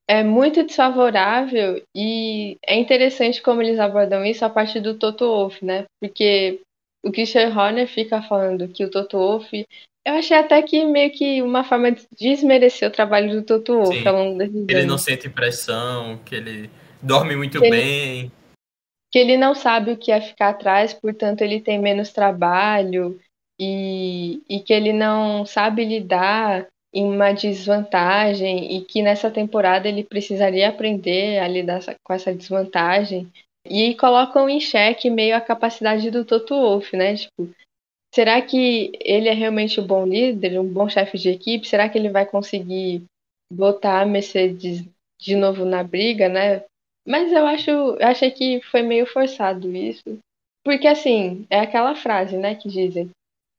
É muito desfavorável e é interessante como eles abordam isso a partir do Toto Wolff, né? Porque o Christian Horner fica falando que o Toto Wolff eu achei até que meio que uma forma de desmerecer o trabalho do Toto Wolff ao longo desses Ele não sente pressão, que ele dorme muito que bem. Ele, que ele não sabe o que é ficar atrás, portanto ele tem menos trabalho e, e que ele não sabe lidar em uma desvantagem e que nessa temporada ele precisaria aprender a lidar com essa desvantagem. E colocam em xeque meio a capacidade do Toto Wolff, né? Tipo, será que ele é realmente um bom líder, um bom chefe de equipe? Será que ele vai conseguir botar a Mercedes de novo na briga, né? Mas eu acho, eu achei que foi meio forçado isso. Porque assim, é aquela frase, né, que dizem: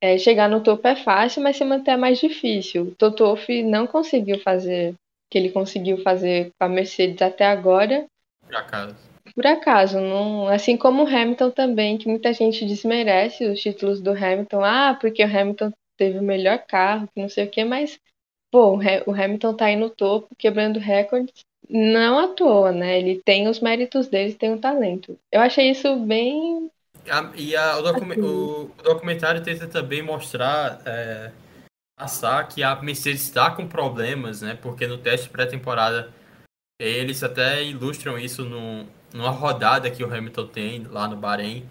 é, chegar no topo é fácil, mas se manter é mais difícil. O Toto Wolff não conseguiu fazer o que ele conseguiu fazer com a Mercedes até agora. Por acaso. Por acaso, não, assim como o Hamilton também, que muita gente desmerece os títulos do Hamilton. Ah, porque o Hamilton teve o melhor carro, que não sei o que, mas pô, o Hamilton tá aí no topo, quebrando recordes, não à toa, né? Ele tem os méritos dele, tem o talento. Eu achei isso bem a, e a, o, docu o, o, documentário tenta também mostrar, é, passar que a Mercedes está com problemas, né? Porque no teste pré-temporada eles até ilustram isso no, numa rodada que o Hamilton tem lá no Bahrein.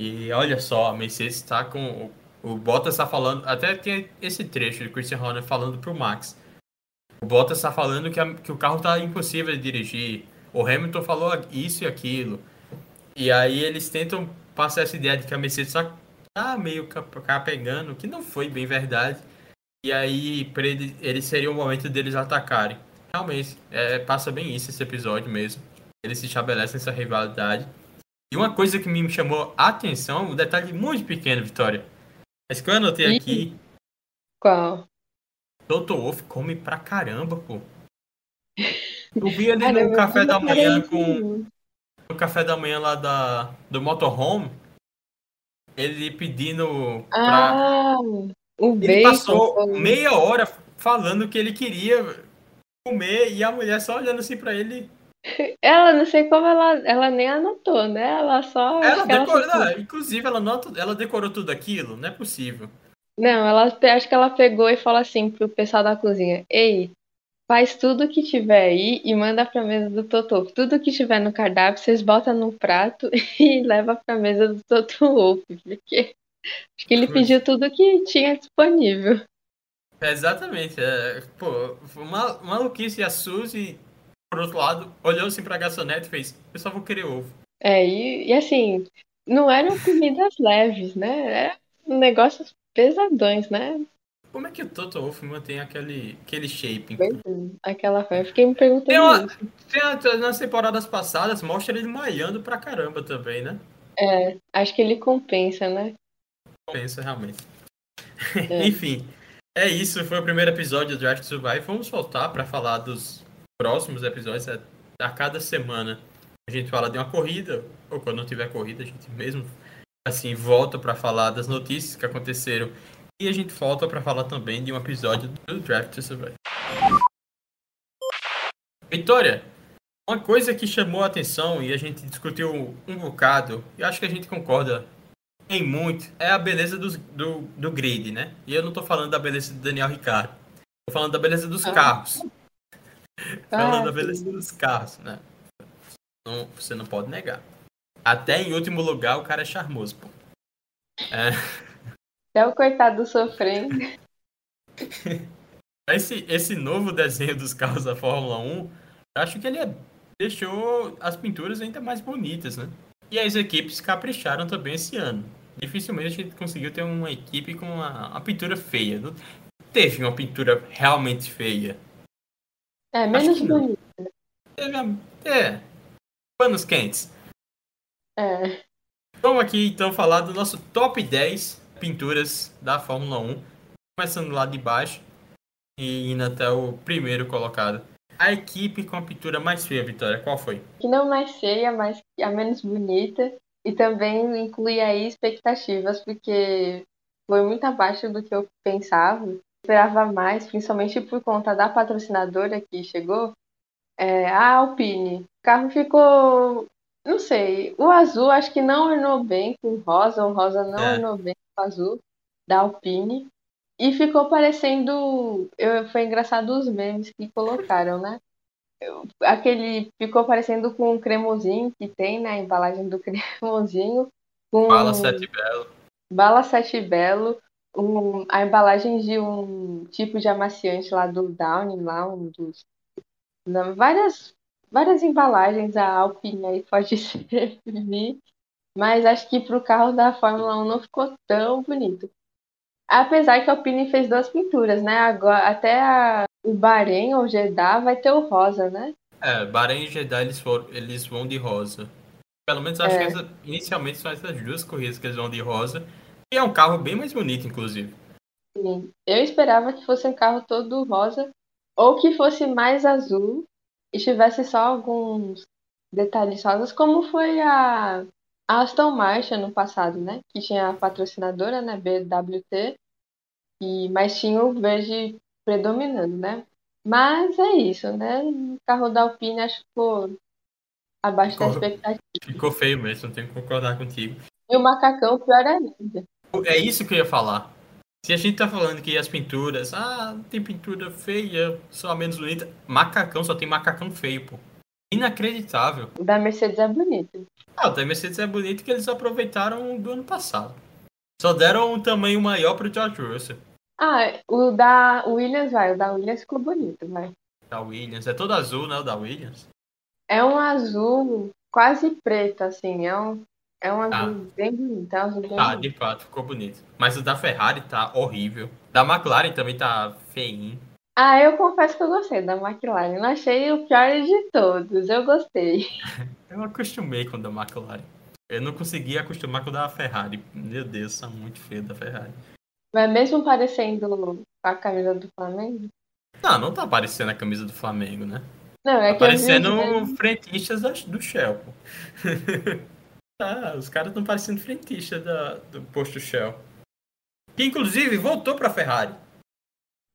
E olha só, a Mercedes está com. O, o Bottas está falando. Até tem esse trecho de Christian Horner falando para o Max. O Bottas está falando que, a, que o carro está impossível de dirigir. O Hamilton falou isso e aquilo. E aí eles tentam passar essa ideia de que a Mercedes só tá meio pegando, que não foi bem verdade. E aí, ele, ele seria o momento deles atacarem. Realmente, é, passa bem isso esse episódio mesmo. Eles se estabelecem essa rivalidade. E uma coisa que me chamou a atenção, um detalhe muito pequeno, Vitória. Mas que eu anotei aqui. Qual? Dr. Wolf come pra caramba, pô. Eu vi ele no café da manhã com no café da manhã lá da, do motorhome, ele pedindo pra... Ah, o ele bacon, passou foi... meia hora falando que ele queria comer e a mulher só olhando assim pra ele. Ela, não sei como ela, ela nem anotou, né? Ela só. Ela decorou, ela não, inclusive ela, nota, ela decorou tudo aquilo, não é possível. Não, ela acho que ela pegou e falou assim pro pessoal da cozinha: Ei, faz tudo que tiver aí e manda pra mesa do Totô. Tudo que tiver no cardápio, vocês botam no prato *laughs* e leva pra mesa do Totô, porque acho que ele pediu tudo que tinha disponível. É, exatamente. É, pô, uma maluquice a Suzy, por outro lado, olhou assim pra garçonete e fez, eu só vou querer ovo. É, e, e assim, não eram comidas leves, né? Eram negócios pesadões, né? Como é que o Toto Wolff mantém aquele, aquele shape? Aquela fé. Fiquei me perguntando tem uma. Tem a, nas temporadas passadas, mostra ele malhando pra caramba também, né? É, acho que ele compensa, né? Compensa, realmente. É. *laughs* Enfim, é isso. Foi o primeiro episódio do Draft Survive. Vamos voltar para falar dos próximos episódios. É, a cada semana a gente fala de uma corrida, ou quando não tiver corrida, a gente mesmo assim volta para falar das notícias que aconteceram e a gente volta para falar também de um episódio do Draft Survive. Vitória, uma coisa que chamou a atenção e a gente discutiu um bocado, e acho que a gente concorda em muito, é a beleza do, do, do grid, né? E eu não tô falando da beleza do Daniel Ricardo. Tô falando da beleza dos ah. carros. *laughs* falando da beleza dos carros, né? Não, você não pode negar. Até em último lugar o cara é charmoso, pô. É... Até o coitado sofrendo. *laughs* esse, esse novo desenho dos carros da Fórmula 1, eu acho que ele é, deixou as pinturas ainda mais bonitas, né? E as equipes capricharam também esse ano. Dificilmente a gente conseguiu ter uma equipe com uma, uma pintura feia. Não teve uma pintura realmente feia. É, menos bonita. Teve, é, panos quentes. É. Vamos aqui então falar do nosso top 10 pinturas da Fórmula 1. Começando lá de baixo e indo até o primeiro colocado. A equipe com a pintura mais feia, Vitória, qual foi? Que não mais feia, mas a menos bonita. E também inclui aí expectativas, porque foi muito abaixo do que eu pensava. Esperava mais, principalmente por conta da patrocinadora que chegou, é, a Alpine. O carro ficou, não sei, o azul acho que não ornou bem com o rosa, o rosa não é. ornou bem com o azul da Alpine. E ficou parecendo. Eu, foi engraçado os memes que colocaram, né? Aquele ficou parecendo com o cremosinho que tem na embalagem do *laughs* cremosinho. Com Bala Sete Belo. Bala Sete Belo. Um, a embalagem de um tipo de amaciante lá do Downing, lá um dos. Não, várias, várias embalagens a Alpine aí pode *laughs* servir. Mas acho que para o carro da Fórmula 1 não ficou tão bonito. Apesar que a Alpine fez duas pinturas, né? Agora, até a, o Bahrein ou Jeddah vai ter o rosa, né? É, Bahrein e Jeddah eles, for, eles vão de rosa. Pelo menos acho é. que essa, inicialmente são essas duas corridas que eles vão de rosa. E é um carro bem mais bonito, inclusive. Sim. Eu esperava que fosse um carro todo rosa ou que fosse mais azul e tivesse só alguns detalhes rosas, como foi a a Aston Martin no passado, né? Que tinha a patrocinadora, né? BWT, e, mas tinha o verde predominando, né? Mas é isso, né? O carro da Alpine acho que ficou abaixo ficou, da expectativa. Ficou feio mesmo, tenho que concordar contigo. E o macacão, pior ainda. É isso que eu ia falar. Se a gente tá falando que as pinturas, ah, tem pintura feia, só a menos bonita. Macacão, só tem macacão feio, pô. Inacreditável. O da Mercedes é bonito. Ah, o da Mercedes é bonito que eles aproveitaram do ano passado. Só deram um tamanho maior pro George Russell. Ah, o da Williams vai, o da Williams ficou bonito, vai. Da Williams, é todo azul, né, o da Williams? É um azul quase preto, assim, é um, é um azul ah. bem bonito, é um azul bem Ah, bonito. de fato, ficou bonito. Mas o da Ferrari tá horrível. Da McLaren também tá feinho. Ah, eu confesso que eu gostei da McLaren. Não achei o pior de todos. Eu gostei. *laughs* eu acostumei com o da McLaren. Eu não consegui acostumar com o da Ferrari. Meu Deus, tá muito feio da Ferrari. Mas mesmo parecendo a camisa do Flamengo? Não, não tá parecendo a camisa do Flamengo, né? Não, é tá que parecendo gente... frentistas do Shell, pô. *laughs* ah, os caras estão parecendo frentistas da, do posto Shell. Que inclusive voltou pra Ferrari.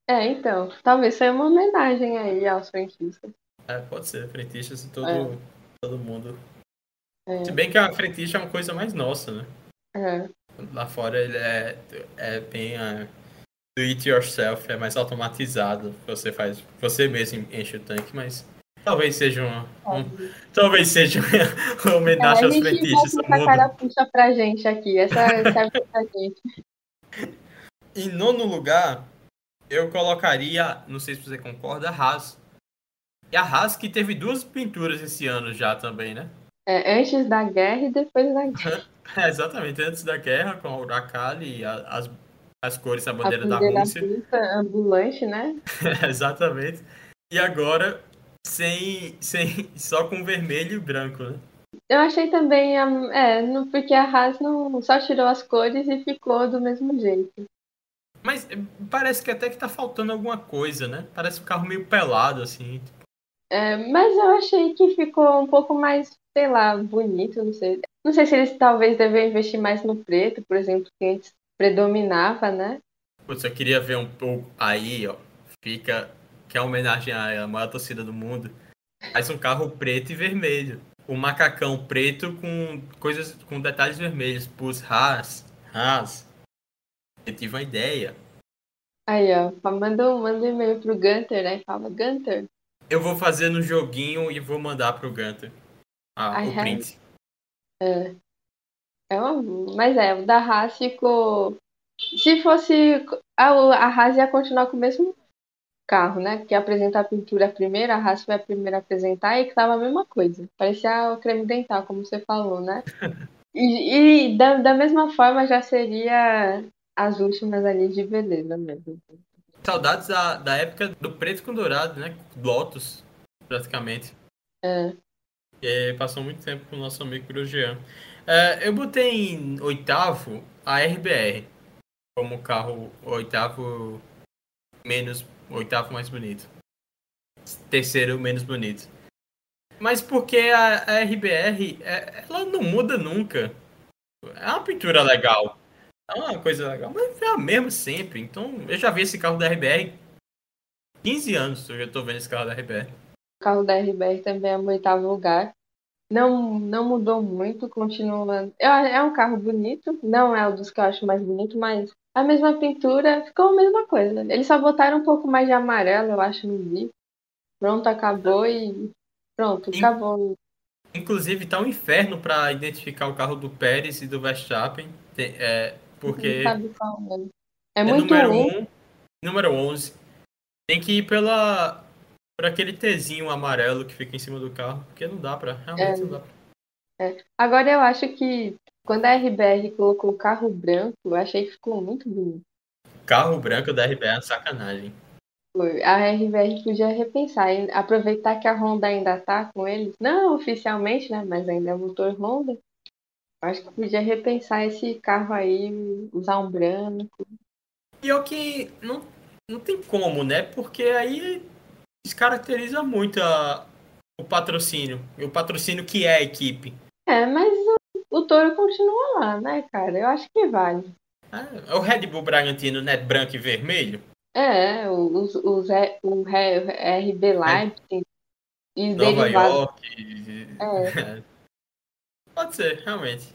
É, então, talvez seja uma homenagem aí aos frentistas. É, pode ser, frentistas e todo, é. todo mundo. É. Se bem que a frentista é uma coisa mais nossa, né? É. Lá fora ele é, é bem uh, do it yourself, é mais automatizado. Você faz, você mesmo enche o tanque, mas talvez seja uma, um, talvez seja *laughs* uma homenagem é, aos frentistas. Essa cara puxa pra gente aqui, essa serve pra *laughs* gente. Em nono lugar, eu colocaria, não sei se você concorda, a Haas. E a Haas que teve duas pinturas esse ano já também, né? É, antes da guerra e depois da *laughs* guerra. é, exatamente, antes da guerra, com o Uracali e a, as, as cores da bandeira, da Rússia. Da ambulante, né? exatamente. E agora sem, sem só com vermelho e branco, né? Eu achei também, é, porque a Haas não só tirou as cores e ficou do mesmo jeito. Mas eh, parece que até que tá faltando alguma coisa, né? Parece um carro meio pelado, assim. É, mas eu achei que ficou um pouco mais, sei lá, bonito, não sei. Não sei se eles talvez devem investir mais no preto, por exemplo, que antes predominava, né? Putz, eu queria ver um pouco. Aí, ó, fica. Que é uma homenagem à maior torcida do mundo. Faz um carro preto e vermelho. O um macacão preto com coisas com detalhes vermelhos. Pus Haas. Haas. Eu tive uma ideia. Aí, ó. Manda um, manda um e-mail pro Gunter, né? Fala, Gunter. Eu vou fazer no joguinho e vou mandar pro Gunter. Ah, I o have... print. É. é uma... Mas é, o da Haas ficou. Se fosse. A, a Haas ia continuar com o mesmo carro, né? Que apresenta a pintura primeiro, a Haas foi a primeira a apresentar e que tava a mesma coisa. Parecia o creme dental, como você falou, né? *laughs* E, e da, da mesma forma já seria as últimas ali de beleza mesmo. Saudades da, da época do preto com dourado, né? Lotus, praticamente. É. E passou muito tempo com o nosso amigo Grosjean. É, eu botei em oitavo a RBR como carro oitavo menos oitavo mais bonito. Terceiro menos bonito. Mas porque a, a RBR, é, ela não muda nunca. É uma pintura legal. É uma coisa legal, mas é a mesma sempre. Então, eu já vi esse carro da RBR 15 anos, eu já tô vendo esse carro da RBR. O carro da RBR também é o oitavo lugar. Não, não mudou muito, continua. É, é um carro bonito, não é o dos que eu acho mais bonito, mas a mesma pintura, ficou a mesma coisa. Eles só botaram um pouco mais de amarelo, eu acho, no vídeo. Pronto, acabou e. Pronto, acabou. Inclusive, tá um inferno para identificar o carro do Pérez e do Verstappen. É, porque. Qual é. É, é muito número 1, um, número 11. Tem que ir pela. Por aquele Tzinho amarelo que fica em cima do carro, porque não dá pra. Realmente é. não dá pra. É. Agora eu acho que quando a RBR colocou o carro branco, eu achei que ficou muito bonito. Carro branco da RBR é sacanagem. A RBR podia repensar, aproveitar que a Honda ainda tá com eles, não oficialmente, né, mas ainda é motor Honda. Acho que podia repensar esse carro aí, usar um branco. Pior que não, não tem como, né? Porque aí descaracteriza muito a, o patrocínio. O patrocínio que é a equipe. É, mas o, o Toro continua lá, né, cara? Eu acho que vale. É, o Red Bull Bragantino, né? Branco e vermelho? É, os, os, o RB Leipzig é. e Nova York. É. *laughs* Pode ser, realmente.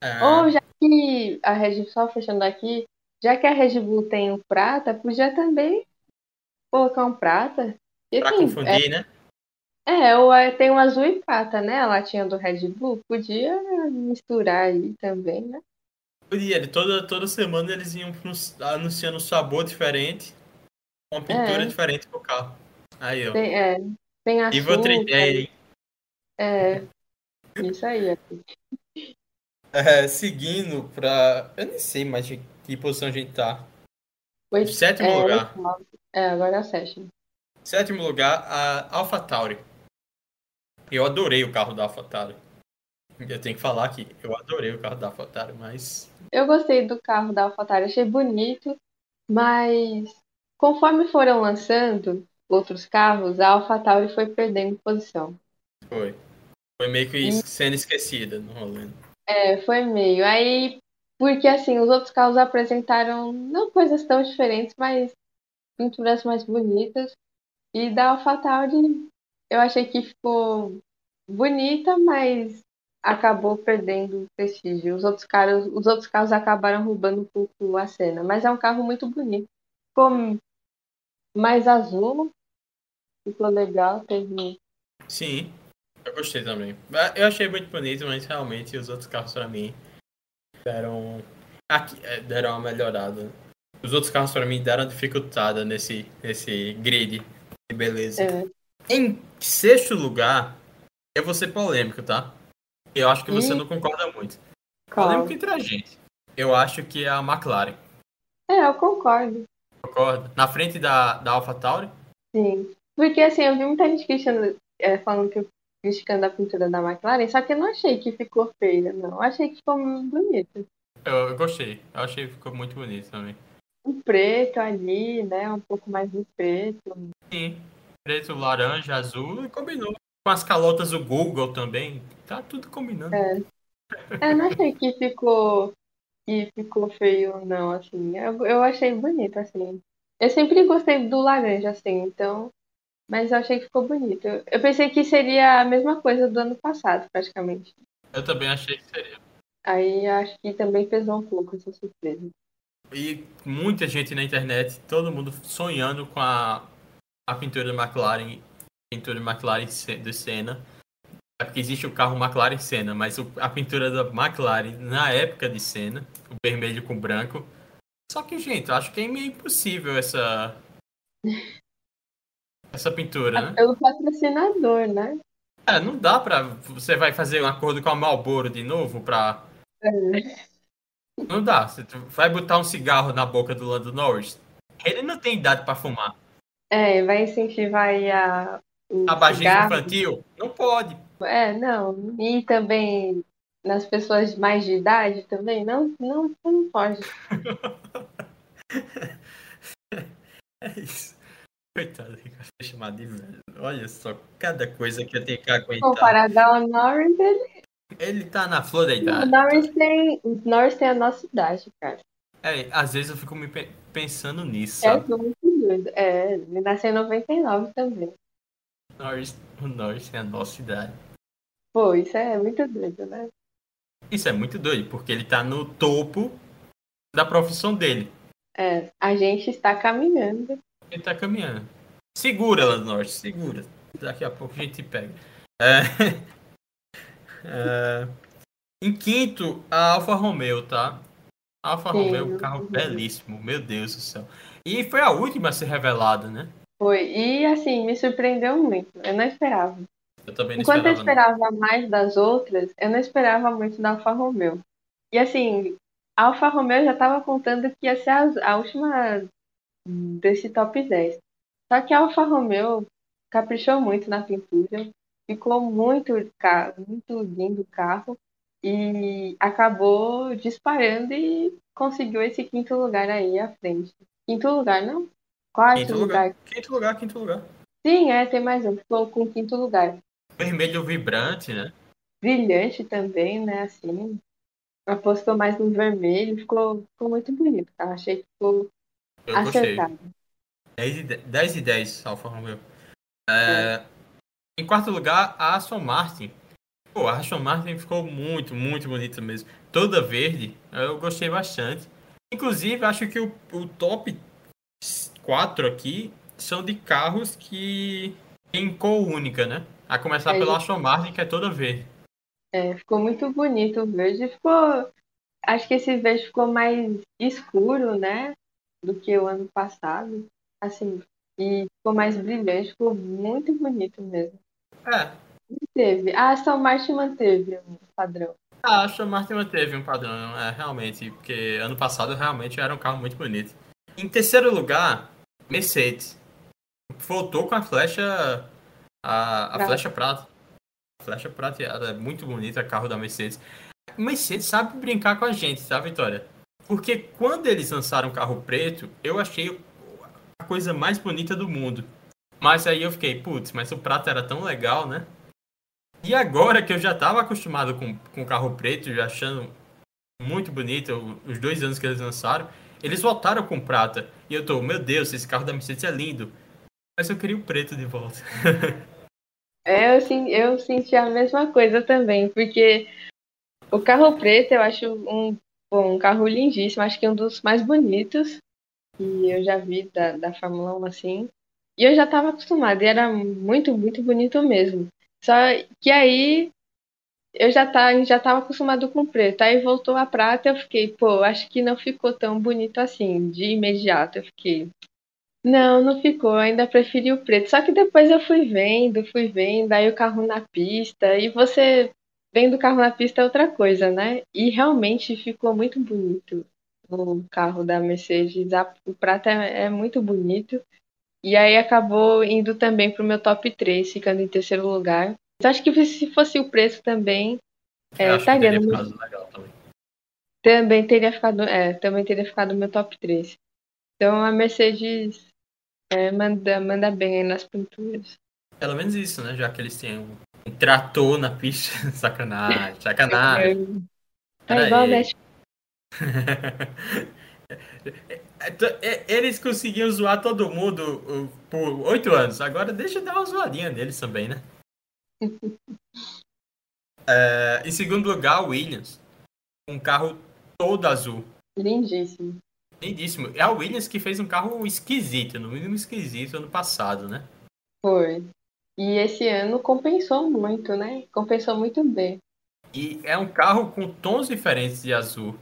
É. Ou já que a Red Bull, só fechando aqui, já que a Red Bull tem o prata, podia também colocar um prata. pra assim, confundir, é, né? É, ou é, tem um azul e prata, né? A latinha do Red Bull. Podia misturar aí também, né? Podia, toda, toda semana eles iam anunciando um sabor diferente, uma pintura é. diferente pro carro. Aí, ó. Tem, é, tem açúcar. E vou trilhei. É, isso aí. É, seguindo pra. Eu nem sei mais de que posição a gente tá. Oito, sétimo é, lugar. É, agora é o sétimo. Sétimo lugar, a Alpha Tauri. Eu adorei o carro da AlphaTauri. Eu tenho que falar que eu adorei o carro da AlphaTauri, mas... Eu gostei do carro da AlphaTauri, achei bonito, mas conforme foram lançando outros carros, a AlphaTauri foi perdendo posição. Foi. Foi meio que sendo esquecida no rolê. É, foi meio. Aí, porque assim, os outros carros apresentaram não coisas tão diferentes, mas pinturas mais bonitas. E da AlphaTauri eu achei que ficou bonita, mas acabou perdendo prestígio. Os outros caras, os outros carros acabaram roubando um pouco a cena, mas é um carro muito bonito. Ficou mais azul, ficou legal, teve. Sim, eu gostei também. Eu achei muito bonito, mas realmente os outros carros para mim deram é, deram uma melhorada. Os outros carros para mim deram dificultada nesse nesse grid de beleza. É. Em sexto lugar, eu vou ser polêmico, tá? Eu acho que você não concorda muito. Qual? Polêmico entre a gente. Eu acho que é a McLaren. É, eu concordo. Concordo. Na frente da, da AlphaTauri? Sim. Porque assim, eu vi muita gente questionando, é, falando que criticando a pintura da McLaren, só que eu não achei que ficou feia, não. Eu achei que ficou bonito. Eu, eu gostei. Eu achei que ficou muito bonito também. O preto ali, né? Um pouco mais do preto. Sim. Preto, laranja, azul e combinou. Com as calotas do Google também. Tá tudo combinando. É. Eu não achei que ficou que ficou feio, não, assim. Eu, eu achei bonito, assim. Eu sempre gostei do laranja, assim, então. Mas eu achei que ficou bonito. Eu pensei que seria a mesma coisa do ano passado, praticamente. Eu também achei que seria. Aí acho que também pesou um pouco essa surpresa. E muita gente na internet, todo mundo sonhando com a, a pintura da McLaren, pintura McLaren de Senna. É porque existe o carro McLaren Senna, mas o, a pintura da McLaren na época de Senna, o vermelho com branco. Só que, gente, eu acho que é meio impossível essa. *laughs* essa pintura, né? Pelo patrocinador, né? É, não dá pra. Você vai fazer um acordo com a Marlboro de novo pra. É. Não dá. Você vai botar um cigarro na boca do Lando Norris. Ele não tem idade pra fumar. É, vai incentivar aí a. o Tabagismo cigarro. infantil? Não pode. É, não. E também nas pessoas mais de idade também? Não, não, não pode. *laughs* É isso. Coitado, Ricardo, foi chamado de velho. Olha só, cada coisa que eu tenho que aguentar. Comparado ao Norris, ele, Ele tá na flor da o idade. Norris tem. O Norris tem a nossa idade, cara. É, às vezes eu fico me pe- pensando nisso, É, sabe? Doido. É, ele nasceu em 99 também. Norris, o Norris tem a nossa idade. Pô, isso é muito doido, né? Isso é muito doido, porque ele tá no topo da profissão dele. É, a gente está caminhando. Ele tá caminhando. Segura, Norris, segura. Daqui a pouco a gente pega. É. *laughs* É. Em quinto, a Alfa Romeo, tá? Alfa Romeo, um carro belíssimo, meu Deus do céu. E foi a última a ser revelada, né? Foi. E assim, me surpreendeu muito. Eu não esperava. Eu também não Enquanto eu esperava. não. esperava mais das outras, eu não esperava muito da Alfa Romeo. E assim, a Alfa Romeo já estava contando que ia ser a, a última desse top 10. Só que a Alfa Romeo caprichou muito na pintura, ficou muito, muito lindo o carro e acabou disparando e conseguiu esse quinto lugar aí à frente. Quinto lugar, não? Quarto Quinto lugar. lugar. Quinto lugar, quinto lugar. Sim, é, tem mais um. Ficou com quinto lugar. Vermelho vibrante, né? brilhante também, né? Assim, apostou mais no vermelho, ficou, ficou muito bonito. Tá? Achei que ficou Eu gostei. acertado. 10 e 10, 10 e 10, Alfa Romeo. É, Em quarto lugar, a Aston Martin. Pô, a Aston Martin ficou muito, muito bonita mesmo. Toda verde, eu gostei bastante. Inclusive, acho que o, o top 4 aqui são de carros que tem cor única, né? A começar É pela. Aston Martin, que é toda verde. É, ficou muito bonito o verde. Ficou. Acho que esse verde ficou mais escuro, né? Do que o ano passado. Assim, e ficou mais brilhante, ficou muito bonito mesmo. É, Teve. A Aston Martin manteve o padrão. A Aston Martin manteve um padrão, é, realmente, porque ano passado realmente era um carro muito bonito. Em terceiro lugar, Mercedes. Voltou com a flecha. A, a Prata. flecha prata. A flecha prateada, é muito bonita, carro da Mercedes. A Mercedes sabe brincar com a gente, tá, Vitória? Porque quando eles lançaram o carro preto, eu achei a coisa mais bonita do mundo. Mas aí eu fiquei, putz, mas o prata era tão legal, né? E agora que eu já estava acostumado com, com o carro preto, já achando muito bonito os dois anos que eles lançaram, eles voltaram com prata. E eu tô, meu Deus, esse carro da Mercedes é lindo. Mas eu queria o preto de volta. *laughs* É, eu, sen- eu senti a mesma coisa também, porque o carro preto eu acho um, bom, um carro lindíssimo, acho que é um dos mais bonitos que eu já vi da, da Fórmula 1 assim. E eu já estava acostumada, e era muito, muito bonito mesmo. Só que aí eu já tá, já estava acostumado com preto, aí voltou a prata, eu fiquei, pô, acho que não ficou tão bonito assim, de imediato. Eu fiquei, não, não ficou, ainda preferi o preto. Só que depois eu fui vendo, fui vendo, aí o carro na pista, e você vendo o carro na pista é outra coisa, né? E realmente ficou muito bonito o carro da Mercedes. A- O prata é, é muito bonito. E aí acabou indo também pro meu top 3, ficando em terceiro lugar. Então acho que se fosse o preço também, é, acho que estaria teria ficado legal também. também teria ficado, é, também teria ficado no meu top 3. Então a Mercedes é, manda, manda bem aí nas pinturas. Pelo menos isso, né? Já que eles têm um, um trator na pista. *laughs* sacanagem, sacanagem. É Pera igual. Dash *laughs* É, Eles conseguiam zoar todo mundo por oito anos. Agora deixa eu dar uma zoadinha neles também, né? *laughs* É, em segundo lugar, o Williams. Um carro todo azul. lindíssimo. Lindíssimo. É a Williams que fez um carro esquisito, no mínimo esquisito, ano passado, né? Foi. E esse ano compensou muito, né? Compensou muito bem. E é um carro com tons diferentes de azul.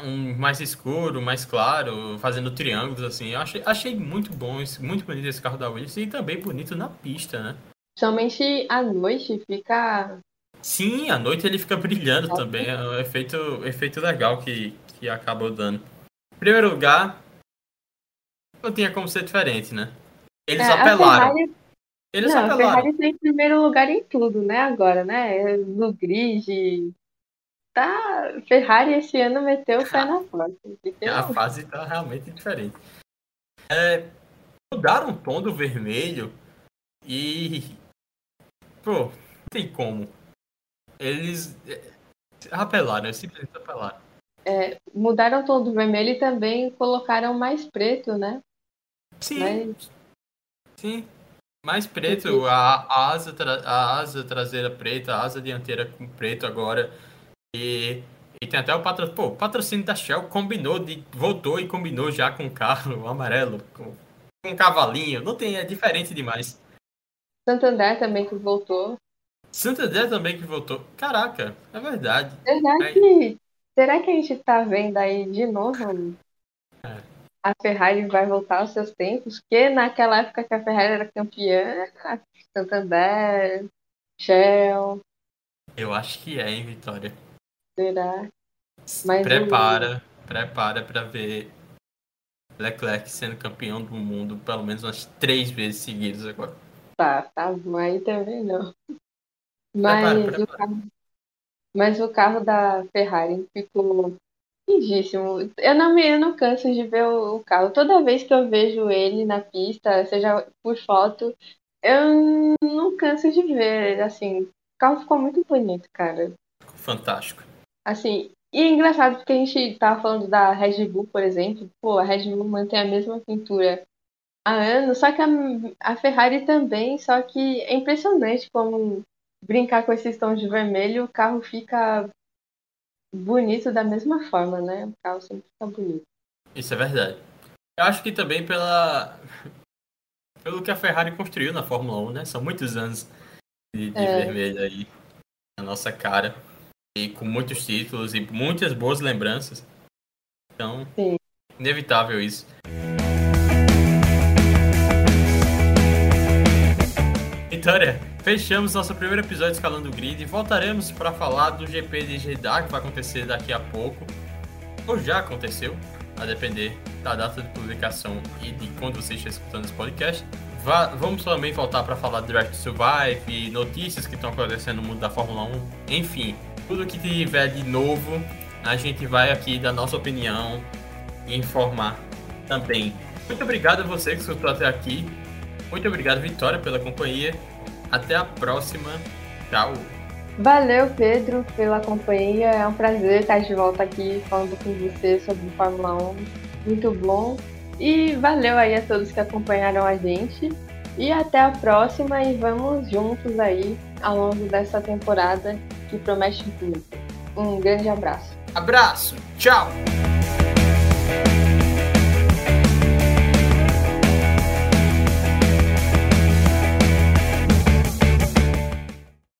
Um mais escuro, mais claro, fazendo triângulos assim. Eu achei, achei muito bom, esse- muito bonito esse carro da Williams e também bonito na pista, né? Principalmente à noite fica. Sim, à noite ele fica brilhando também. É um efeito, efeito legal que, que acabou dando. Em primeiro lugar, não tinha como ser diferente, né? Eles É, a apelaram. Ferrari, Eles não, a apelaram. Ferrari tá em primeiro lugar em tudo, né? Agora, né? No grid. Tá. Ferrari esse ano meteu o pé na *laughs* porta. A fase tá realmente diferente. É, mudaram o tom do vermelho e. Pô, não tem como. Eles é, apelaram, eles simplesmente apelaram. Mudaram o tom do vermelho e também colocaram mais preto, né? Sim, Mas sim. Mais preto, a, a asa, a asa traseira preta, a asa dianteira com preto agora. E, e tem até o patrocínio. Pô, o patrocínio da Shell combinou, de, voltou e combinou já com o carro *laughs* amarelo, com, com um cavalinho. Não tem, é diferente demais. Santander também que voltou. Santander também que voltou. Caraca, é verdade. Será que, será que a gente tá vendo aí de novo É. a Ferrari vai voltar aos seus tempos? Porque naquela época que a Ferrari era campeã, a Santander, Shell, Eu acho que é, hein, Vitória. Será? Mas prepara, prepara pra ver Leclerc sendo campeão do mundo pelo menos umas três vezes seguidas agora. Tá, tá aí também não. Prepara, Mas, prepara. O carro, mas o carro da Ferrari ficou lindíssimo. Eu não me eu não canso de ver o, o carro. Toda vez que eu vejo ele na pista, seja por foto, eu não canso de ver. Assim, o carro ficou muito bonito, cara. Fantástico. Assim, e é engraçado porque a gente tava falando da Red Bull, por exemplo. Pô, a Red Bull mantém a mesma pintura há anos, só que a, a Ferrari também, só que é impressionante como brincar com esses tons de vermelho, o carro fica bonito da mesma forma, né? O carro sempre fica bonito. Isso é verdade. Eu acho que também pela *laughs* pelo que a Ferrari construiu na Fórmula 1, né? São muitos anos de, de É. vermelho aí na nossa cara. E com muitos títulos e muitas boas lembranças. Então, Sim. inevitável isso. Vitória, fechamos nosso primeiro episódio escalando o grid. Voltaremos para falar do GP de Jeddah que vai acontecer daqui a pouco. Ou já aconteceu, a depender da data de publicação e de quando você está escutando esse podcast. Va- vamos também voltar para falar do Direct Survive e notícias que estão acontecendo no mundo da Fórmula 1. Enfim, tudo que tiver de novo, a gente vai aqui dar nossa opinião e informar também. Muito obrigado a você que escutou até aqui. Muito obrigado, Vitória, pela companhia. Até a próxima. Tchau. Valeu, Pedro, pela companhia. É um prazer estar de volta aqui falando com você sobre Fórmula 1. Muito bom. E valeu aí a todos que acompanharam a gente. E até a próxima e vamos juntos aí ao longo dessa temporada que promete muito. Um grande abraço. Abraço. Tchau.